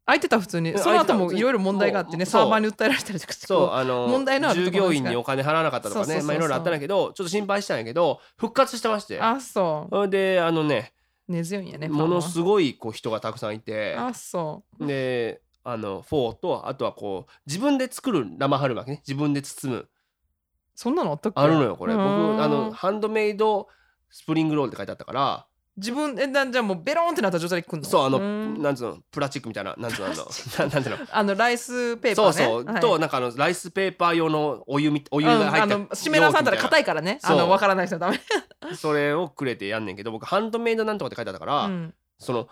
空いてた普通に。うんその後もいろいろ問題があってねサーバーに訴えられたりとかそうあの従業員にお金払わなかったとかねまあいろいろあったんだけどちょっと心配したんやけど復活してましてあそそれであのねう根強いんやねものすごごいこう人がたくさんいて。あそう。であのフォーとあとはこう自分で作る生春巻きね。自分で包むそんなのあったっけ？あるのよこれ。僕あのハンドメイドスプリングロールって書いてあったから。自分えなじゃあもうベローンってなった状態で来んの？そうあのん。なんつうのプラスチックみたいななんつうのあのななんていうの？あのライスペーパーね。そうそう、はい。となんかあのライスペーパー用のお湯みお湯うんが入ったあのシメラーさんたら硬いいからね。あのわからない人はダメそれをくれてやんねんけど僕ハンドメイドなんとかって書いてあったから、うん。その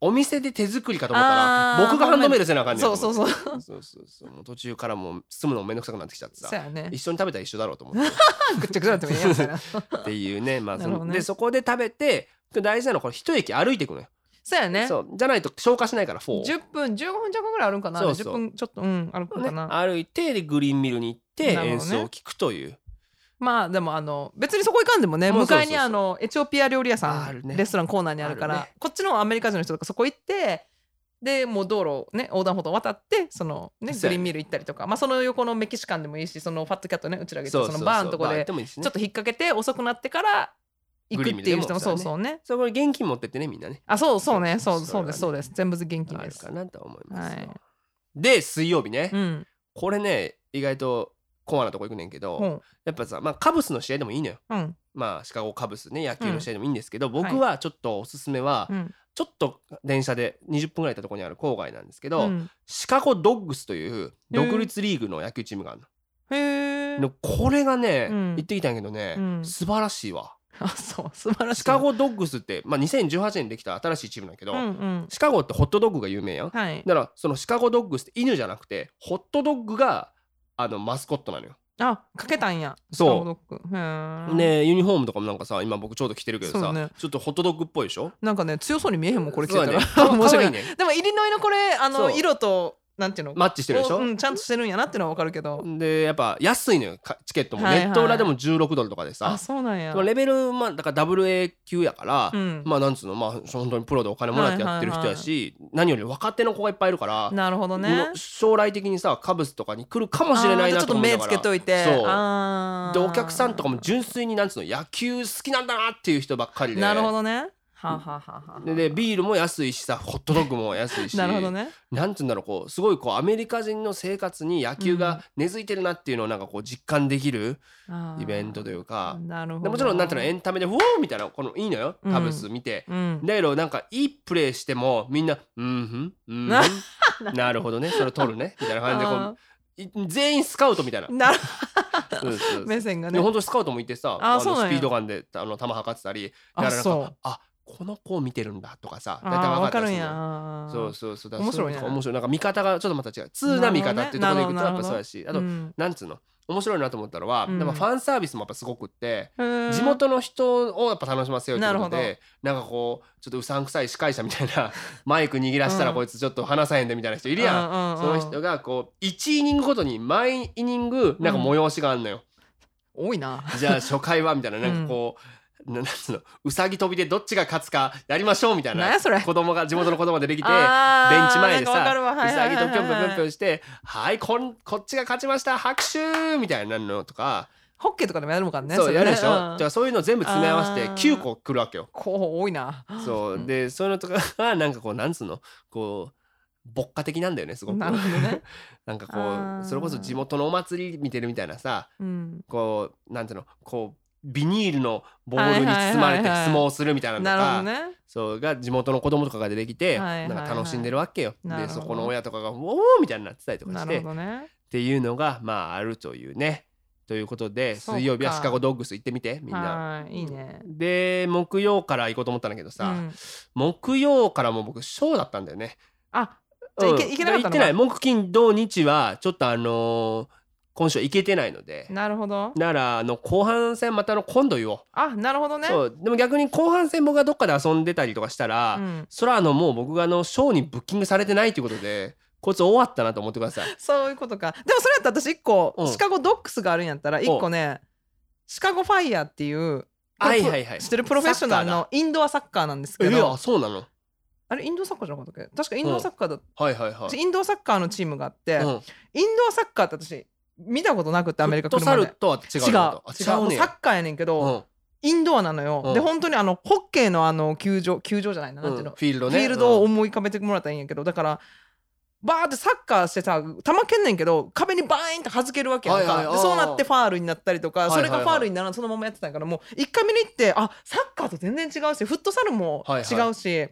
お店で手作りかと思ったら僕がハンドメイドせなあかんねんそうそうそう。そうそうそう。もう途中からもう包むのめんどくさくなってきちゃってさ。ね。一緒に食べたら一緒だろうと思って。ぐっちゃぐちゃなってもいいやみたいなっていうねまあそのね。でそこで食べて大事なのはこれ一駅歩いていくのよ、そうやね。そう。じゃないと消化しないからフォー。10分15分弱ぐらいあるんかな。そうそう10分ちょっとうん歩くかねな、歩いてでグリーンミルに行って演奏を聞くという、まあでもあの別にそこ行かんでもね向かいにあのエチオピア料理屋さん、レストランコーナーにあるからこっちのアメリカ人の人とかそこ行ってでもう道路をね横断歩道渡ってそのねグリーンミル行ったりとかまあその横のメキシカンでもいいしそのファットキャットねうちらがそうそうそう。行ったそのバーのとこでちょっと引っ掛けて遅くなってから行くっていう人もそうそうね。そこに現金持ってってねみんなね。あそうそうね。そうそそうですそうです。全部現金です。かなと思いますで水曜日ね、うん。これね意外とコアなとこ行くねんけど、ほうやっぱさまあカブスの試合でもいいのよ。うん。まあシカゴカブスね野球の試合でもいいんですけど、僕はちょっとおすすめは、うん。ちょっと電車で20分ぐらい行ったところにある郊外なんですけど、うん。シカゴドッグスという独立リーグの野球チームがあるの、のこれがね、うん。行ってきたんやけどね、うん。素晴らしいわ。あそう素晴らしい。シカゴドッグスって、まあ、2018年にできた新しいチームなんやけど、うんうん。シカゴってホットドッグが有名やん。はい。だからそのシカゴドッグスって犬じゃなくてホットドッグがあのマスコットなのよ。あかけたんや。そう。ねユニフォームとかもなんかさ今僕ちょうど着てるけどさ、ね。ちょっとホットドッグっぽいでしょ？なんかね強そうに見えへんもんこれ着てたら、ね。か面白い。ねでもイリノイのこれあの色となんていうの？マッチしてるでしょ？うん、ちゃんとしてるんやなっていうのはわかるけど。でやっぱ安いのよかチケットも、はいはい。ネット裏でも16ドルとかでさ。あそうなんや。レベルまあだからダブル A 級やから、うん。まあなんつうのまあ本当にプロでお金もらってやってる人やし、何より若手の子がいっぱいいるから、なるほどね。将来的にさカブスとかに来るかもしれないなあーちょっと目つけといて。そう。でお客さんとかも純粋になんつうの野球好きなんだなっていう人ばっかりで。なるほどねはあ、はあはあはあ、ででビールも安いしさホットドッグも安いしなるほどね。なんつうんだろうこうすごいこうアメリカ人の生活に野球が根付いてるなっていうのをなんかこう実感できるイベントというか。なるほど。でもちろんなんていうのエンタメで「ウォー!」みたいなこのいいのようん。カブス見て。うん。だけどなんかいいプレーしてもみんな「うんふんうん。なふんなるほどね。それ取るね」みたいな感じで こあうい全員スカウトみたいな。ーな目線がね。で本当スカウトもいてさあのスピードガンであの球測ってたりだからなんあそう。かあこの子を見てるんだとかさあ大体ーわかるや。そうそうそう。面白いね。面白い。なんか見方がちょっとまた違う。通な見方っていうところでいくとやっぱそうやし。あと、うん。なんつうの？面白いなと思ったのは、うん。やっぱファンサービスもやっぱすごくって、地元の人をやっぱ楽しませようってことでなんかこうちょっとうさんくさい司会者みたいな マイク握らしたらうん。こいつちょっと話さへんでみたいな人いるやん。うんうんうん。その人がこう1イニングごとに毎イニングなんか催しがあんのよ。多いな。じゃあ初回はみたいななんかこう、ななんつうのうさぎ跳びでどっちが勝つかやりましょうみたいな子供が地元の子供が出てきて ベンチ前でさはいうさぎとぴょんぴょんぴょんぴょんして「はいこんこっちが勝ちました拍手!」みたいなのとか。ホッケーとかでもやるのかねそうやるでしょ、れねだからそういうの全部詰め合わせてあー。9個来るわけよ。こう多いなそうでそういうのとかがなんかこうなんつうのこう牧歌的なんだよねすごく。なるほどね。なんかこうそれこそ地元のお祭り見てるみたいなさうん。こうなんていうのこうビニールのボールに包まれて相撲をするみたいなのとかね。そうが地元の子供とかが出てきてはいはいはい。なんか楽しんでるわけよ。でそこの親とかが「おお!」みたいになってたりとかしてね。ていうのがまああるというね。ということで水曜日はシカゴドッグス行ってみてみんな。はいいいね。で木曜から行こうと思ったんだけどさ、うん。木曜からも僕ショーだったんだよね。あじゃあ行けうん。行けなかったの？行ってない。木金土日はちょっとあのー今週は行けてないのでなるほど。ならあの後半戦またの今度言おう。あなるほどね。そう。でも逆に後半戦僕がどっかで遊んでたりとかしたら、うん。それはあのもう僕があのショーにブッキングされてないということでこいつ終わったなと思ってください。そういうことか。でもそれやったら私一個うん。シカゴドックスがあるんやったら一個ねシカゴファイヤーっていうはいはいはい。知ってるプロフェッショナルのインドアサッカーなんですけえどあそうなの。あれインドアサッカーじゃなかったっけ？確かインドアサッカーだはいはいはい。私インドアサッカーのチームがあって、うん、インドアサッカーって私見たことなくってアメリカフットサルと？は違う。違うの違うサッカーやねんけど、うん。インドアなのよ、うん。で本当にあのホッケーのあの球場球場じゃないななんていうの、うんフィールドね。フィールドをうん思い浮かべてもらったらいいんやけどだからバーってサッカーしてさ球蹴んねんけど壁にバーンって弾けるわけやんか、はいはいでそうなってファールになったりとか、はいはいはい。それがファールにならんそのままやってたんやからもう一回見に行ってあサッカーと全然違うしフットサルも違うし、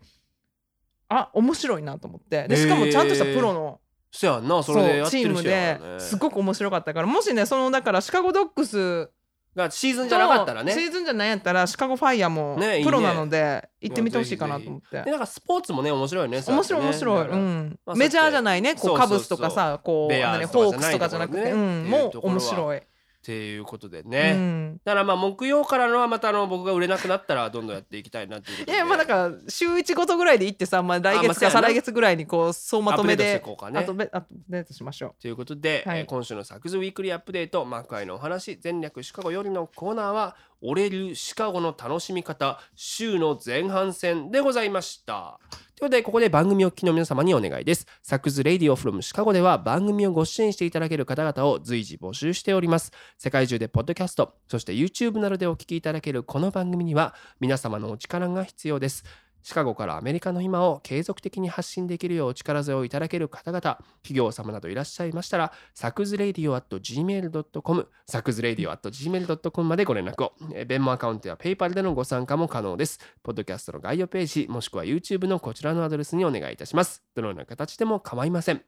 あ面白いなと思って。でしかもちゃんとしたプロの、そやんなそれでやってチームる人やでからね。すごく面白かったから。もしねそのだからシカゴドッグスがシーズンじゃなかったらね。シーズンじゃないやったらシカゴファイヤーもプロなので行ってみてほしいかなと思って。でなんかスポーツもね面白いね面白い面白い、そうん。まあメジャーじゃないねこそうカブスとかさこうベアーズ何とかじゃないホークスとかじゃなくて、うん、もう面白い、っていうことでうね、ん、だからまあ木曜からのはまたあの僕が売れなくなったらどんどんやっていきたいなっていうことで。いやまあだから週1ごとぐらいで行ってさ、まあ、来月か再来月ぐらいにこう総まとめアップデートしましょう。ということで、はい。えー今週の Saku's Weekly Update マークアイのお話前略シカゴよりのコーナーは俺流シカゴの楽しみ方週の前半戦でございましたということでここで番組をお聞きの皆様にお願いです。 Saku's Radio from Chicago では番組をご支援していただける方々を随時募集しております。世界中でポッドキャストそして YouTube などでお聞きいただけるこの番組には皆様のお力が必要です。シカゴからアメリカの今を継続的に発信できるようお力添えをいただける方々企業様などいらっしゃいましたらサクズレディオ at gmail.com サクズレディオ at gmail.com までご連絡を。えー Venmo アカウントやペイパルでのご参加も可能です。ポッドキャストの概要ページもしくは YouTube のこちらのアドレスにお願いいたします。どのような形でも構いません。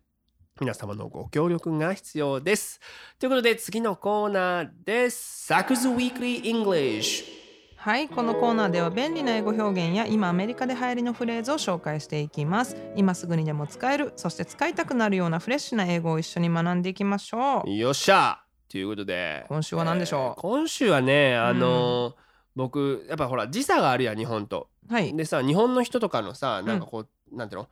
皆様のご協力が必要です。ということで次のコーナーです。サクズウィークリー English はいこのコーナーでは便利な英語表現や今アメリカで流行りのフレーズを紹介していきます。今すぐにでも使えるそして使いたくなるようなフレッシュな英語を一緒に学んでいきましょう。よっしゃ！ということで。今週は何でしょう？えー今週はねあのー僕やっぱほら時差があるやん日本と。はい。でさ日本の人とかのさなんかこう、なんていうの？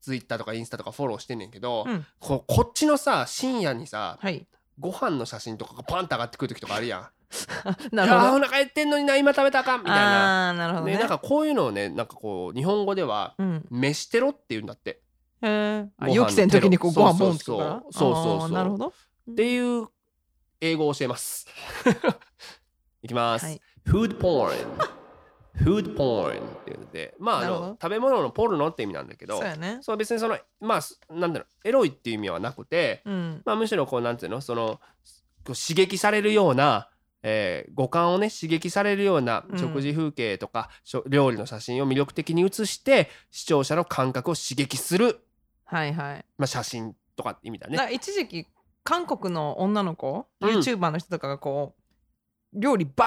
ツイッターとかインスタとかフォローしてんねんけど、うん。ここっちのさ深夜にさはい。ご飯の写真とかがパンと上がってくる時とかあるやん なるほど。いやーお腹減ってんのにな今食べたらあかんみたいな。あーなるほどね。でなんかこういうのをねなんかこう日本語ではうん。飯テロって言うんだって。へー。あご飯の予期せん時にこうごテロ。飯ボンってくるから。そうそうそう。そうそうあーなるほど。っていう英語を教えます。いきます、はい。Food porn food porn っていうのでまああなるほど。の食べ物のポルノって意味なんだけどそうやね。そう別にそのまあすなんだろうエロいっていう意味はなくて、うん。まあ、むしろこうなんていうのそのこう刺激されるような、えー五感をね刺激されるようなうん。食事風景とか、しょ料理の写真を魅力的に写して視聴者の感覚を刺激する、はいはい。まあ、写真とかって意味だね。だ一時期韓国の女の子、うん。YouTuber の人とかがこう料理バ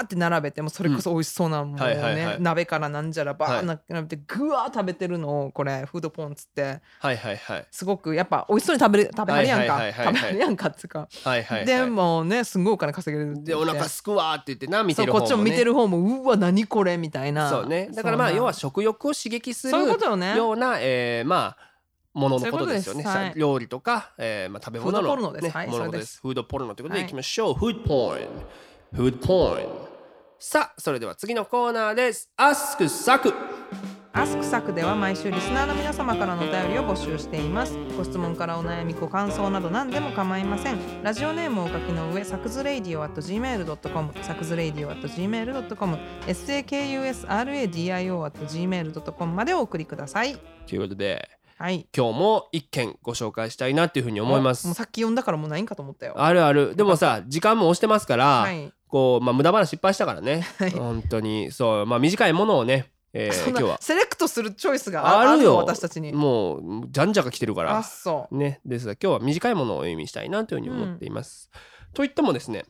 ーって並べてもうそれこそ美味しそうなものをはいはいはい。ね鍋からなんじゃらバはいーって並べてぐわー食べてるのをこれフードポンっつって。はいはいはい。すごくやっぱ美味しそうに食べる食べはるやんか。食べはるやんかっつうか。はいはいはい。でもねすごいお金稼げるで。お腹すくわーって言ってな見てる方も、こっちも見てる方もうわ何これみたいな。そうね。だからまあ要は食欲を刺激するような、えーまあもののことですよね。はい。料理とか、えーまあ、食べ物の、フードポルノです。ねはいもののことで。そうです。フードポルノということではい。いきましょう。フードポーン。フードポーン。さあ、それでは次のコーナーです。アスクサク。アスクサクでは毎週リスナーの皆様からのお便りを募集していますご質問からお悩みご感想など何でも構いませんラジオネームをお書きの上サクズレイディオ at gmail.com サクズレイディオ at gmail.com sakusradio at gmail.com までお送りくださいということではい今日も一件ご紹介したいなっていうふうに思いますもうさっき読んだからもうないんかと思ったよあるあるでもさ時間も押してますから、はいこう、まあ、無駄話いっぱいしたからね、はい。本当に。そう。まあ短いものをね、えー今日は。セレクトするチョイスがああるよ。私たちに。もうじゃんじゃか来てるかあらそう。ね。ですが今日は短いものをお読みしたいなというふうに思っています。といってもですね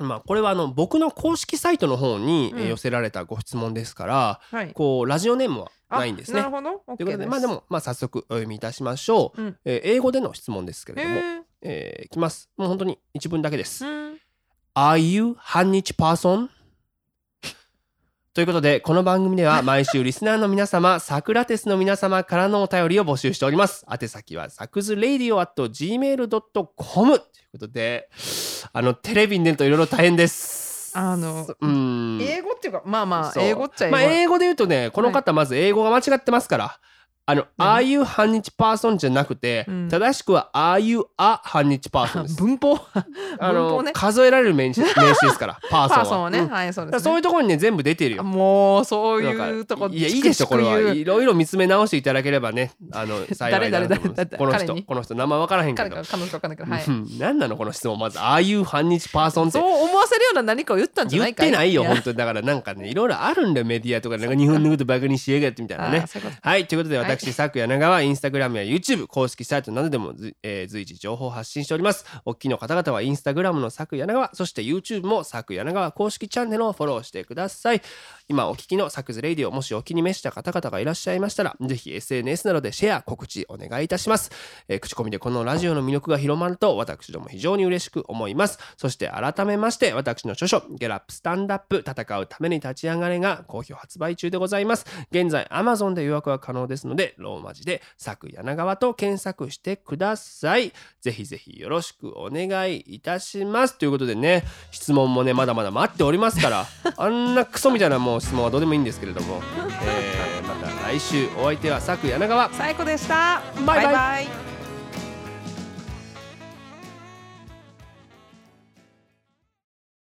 まあこれはあの僕の公式サイトの方に、寄せられたご質問ですからはい。こうラジオネームはあないんですね。な。るほど。ということでまあでも、まあ、早速お読みいたしましょう、うん。えー英語での質問ですけれども、へー。えーいきます。もう本当に一文だけです。うん Are you 半日パーソン？ということで、この番組では 毎週リスナーの皆様、サクラテスの皆様からのお便りを募集しております。宛先はサクズレイディオ at gmail.com ということで、あの、テレビに出るといろいろ大変です。あのうん。英語っていうかまあまあ英語っちゃ英語、まあ、英語で言うとね、この方まず英語が間違ってますから。あの、何？Are you 半日パーソンじゃなくて、うん。正しくは Are you a 半日パーソンです。文法？あの、文法ね。数えられる名詞 名詞ですから、パーソンは。パーソンはね、うん。はいそうでそういうところにね全部出てるよ。もうそういうとこいやいいでしょこれは。チクチク。言ういろいろ見つめ直していただければねあの 幸いだなと思います誰誰誰この彼に？人この人名前分からへんけど。彼か彼女かわかんない。けどは何なのこの質問まず。ああいう半日パーソンって。そう思わせるような何かを言ったんじゃ言っない？かてないよや。本当に。だからなんかねいろいろあるんだよメディアとか。なんか日本のことバカにしやがってみたいなね。あーそういうこと。はいということではい私佐久柳川インスタグラムや YouTube 公式サイトなどでもず、えー随時情報を発信しております。おっきの方々はインスタグラムの佐久柳川そして YouTube も佐久柳川公式チャンネルをフォローしてください。今お聞きのサクズレイディオもしお気に召した方々がいらっしゃいましたらぜひ SNS などでシェア告知お願いいたします、えー口コミでこのラジオの魅力が広まると私ども非常に嬉しく思います。そして改めまして私の著書ゲラップスタンダップ戦うために立ち上がれが好評発売中でございます。現在 Amazon で予約が可能ですのでローマ字でサク柳川と検索してください。ぜひぜひよろしくお願いいたします。ということでね質問もねまだまだ待っておりますからあんなクソみたいなもう質問はどうでもいいんですけれども、えーまた来週お相手はサク柳川。最高でした。バイバイ。バイバイ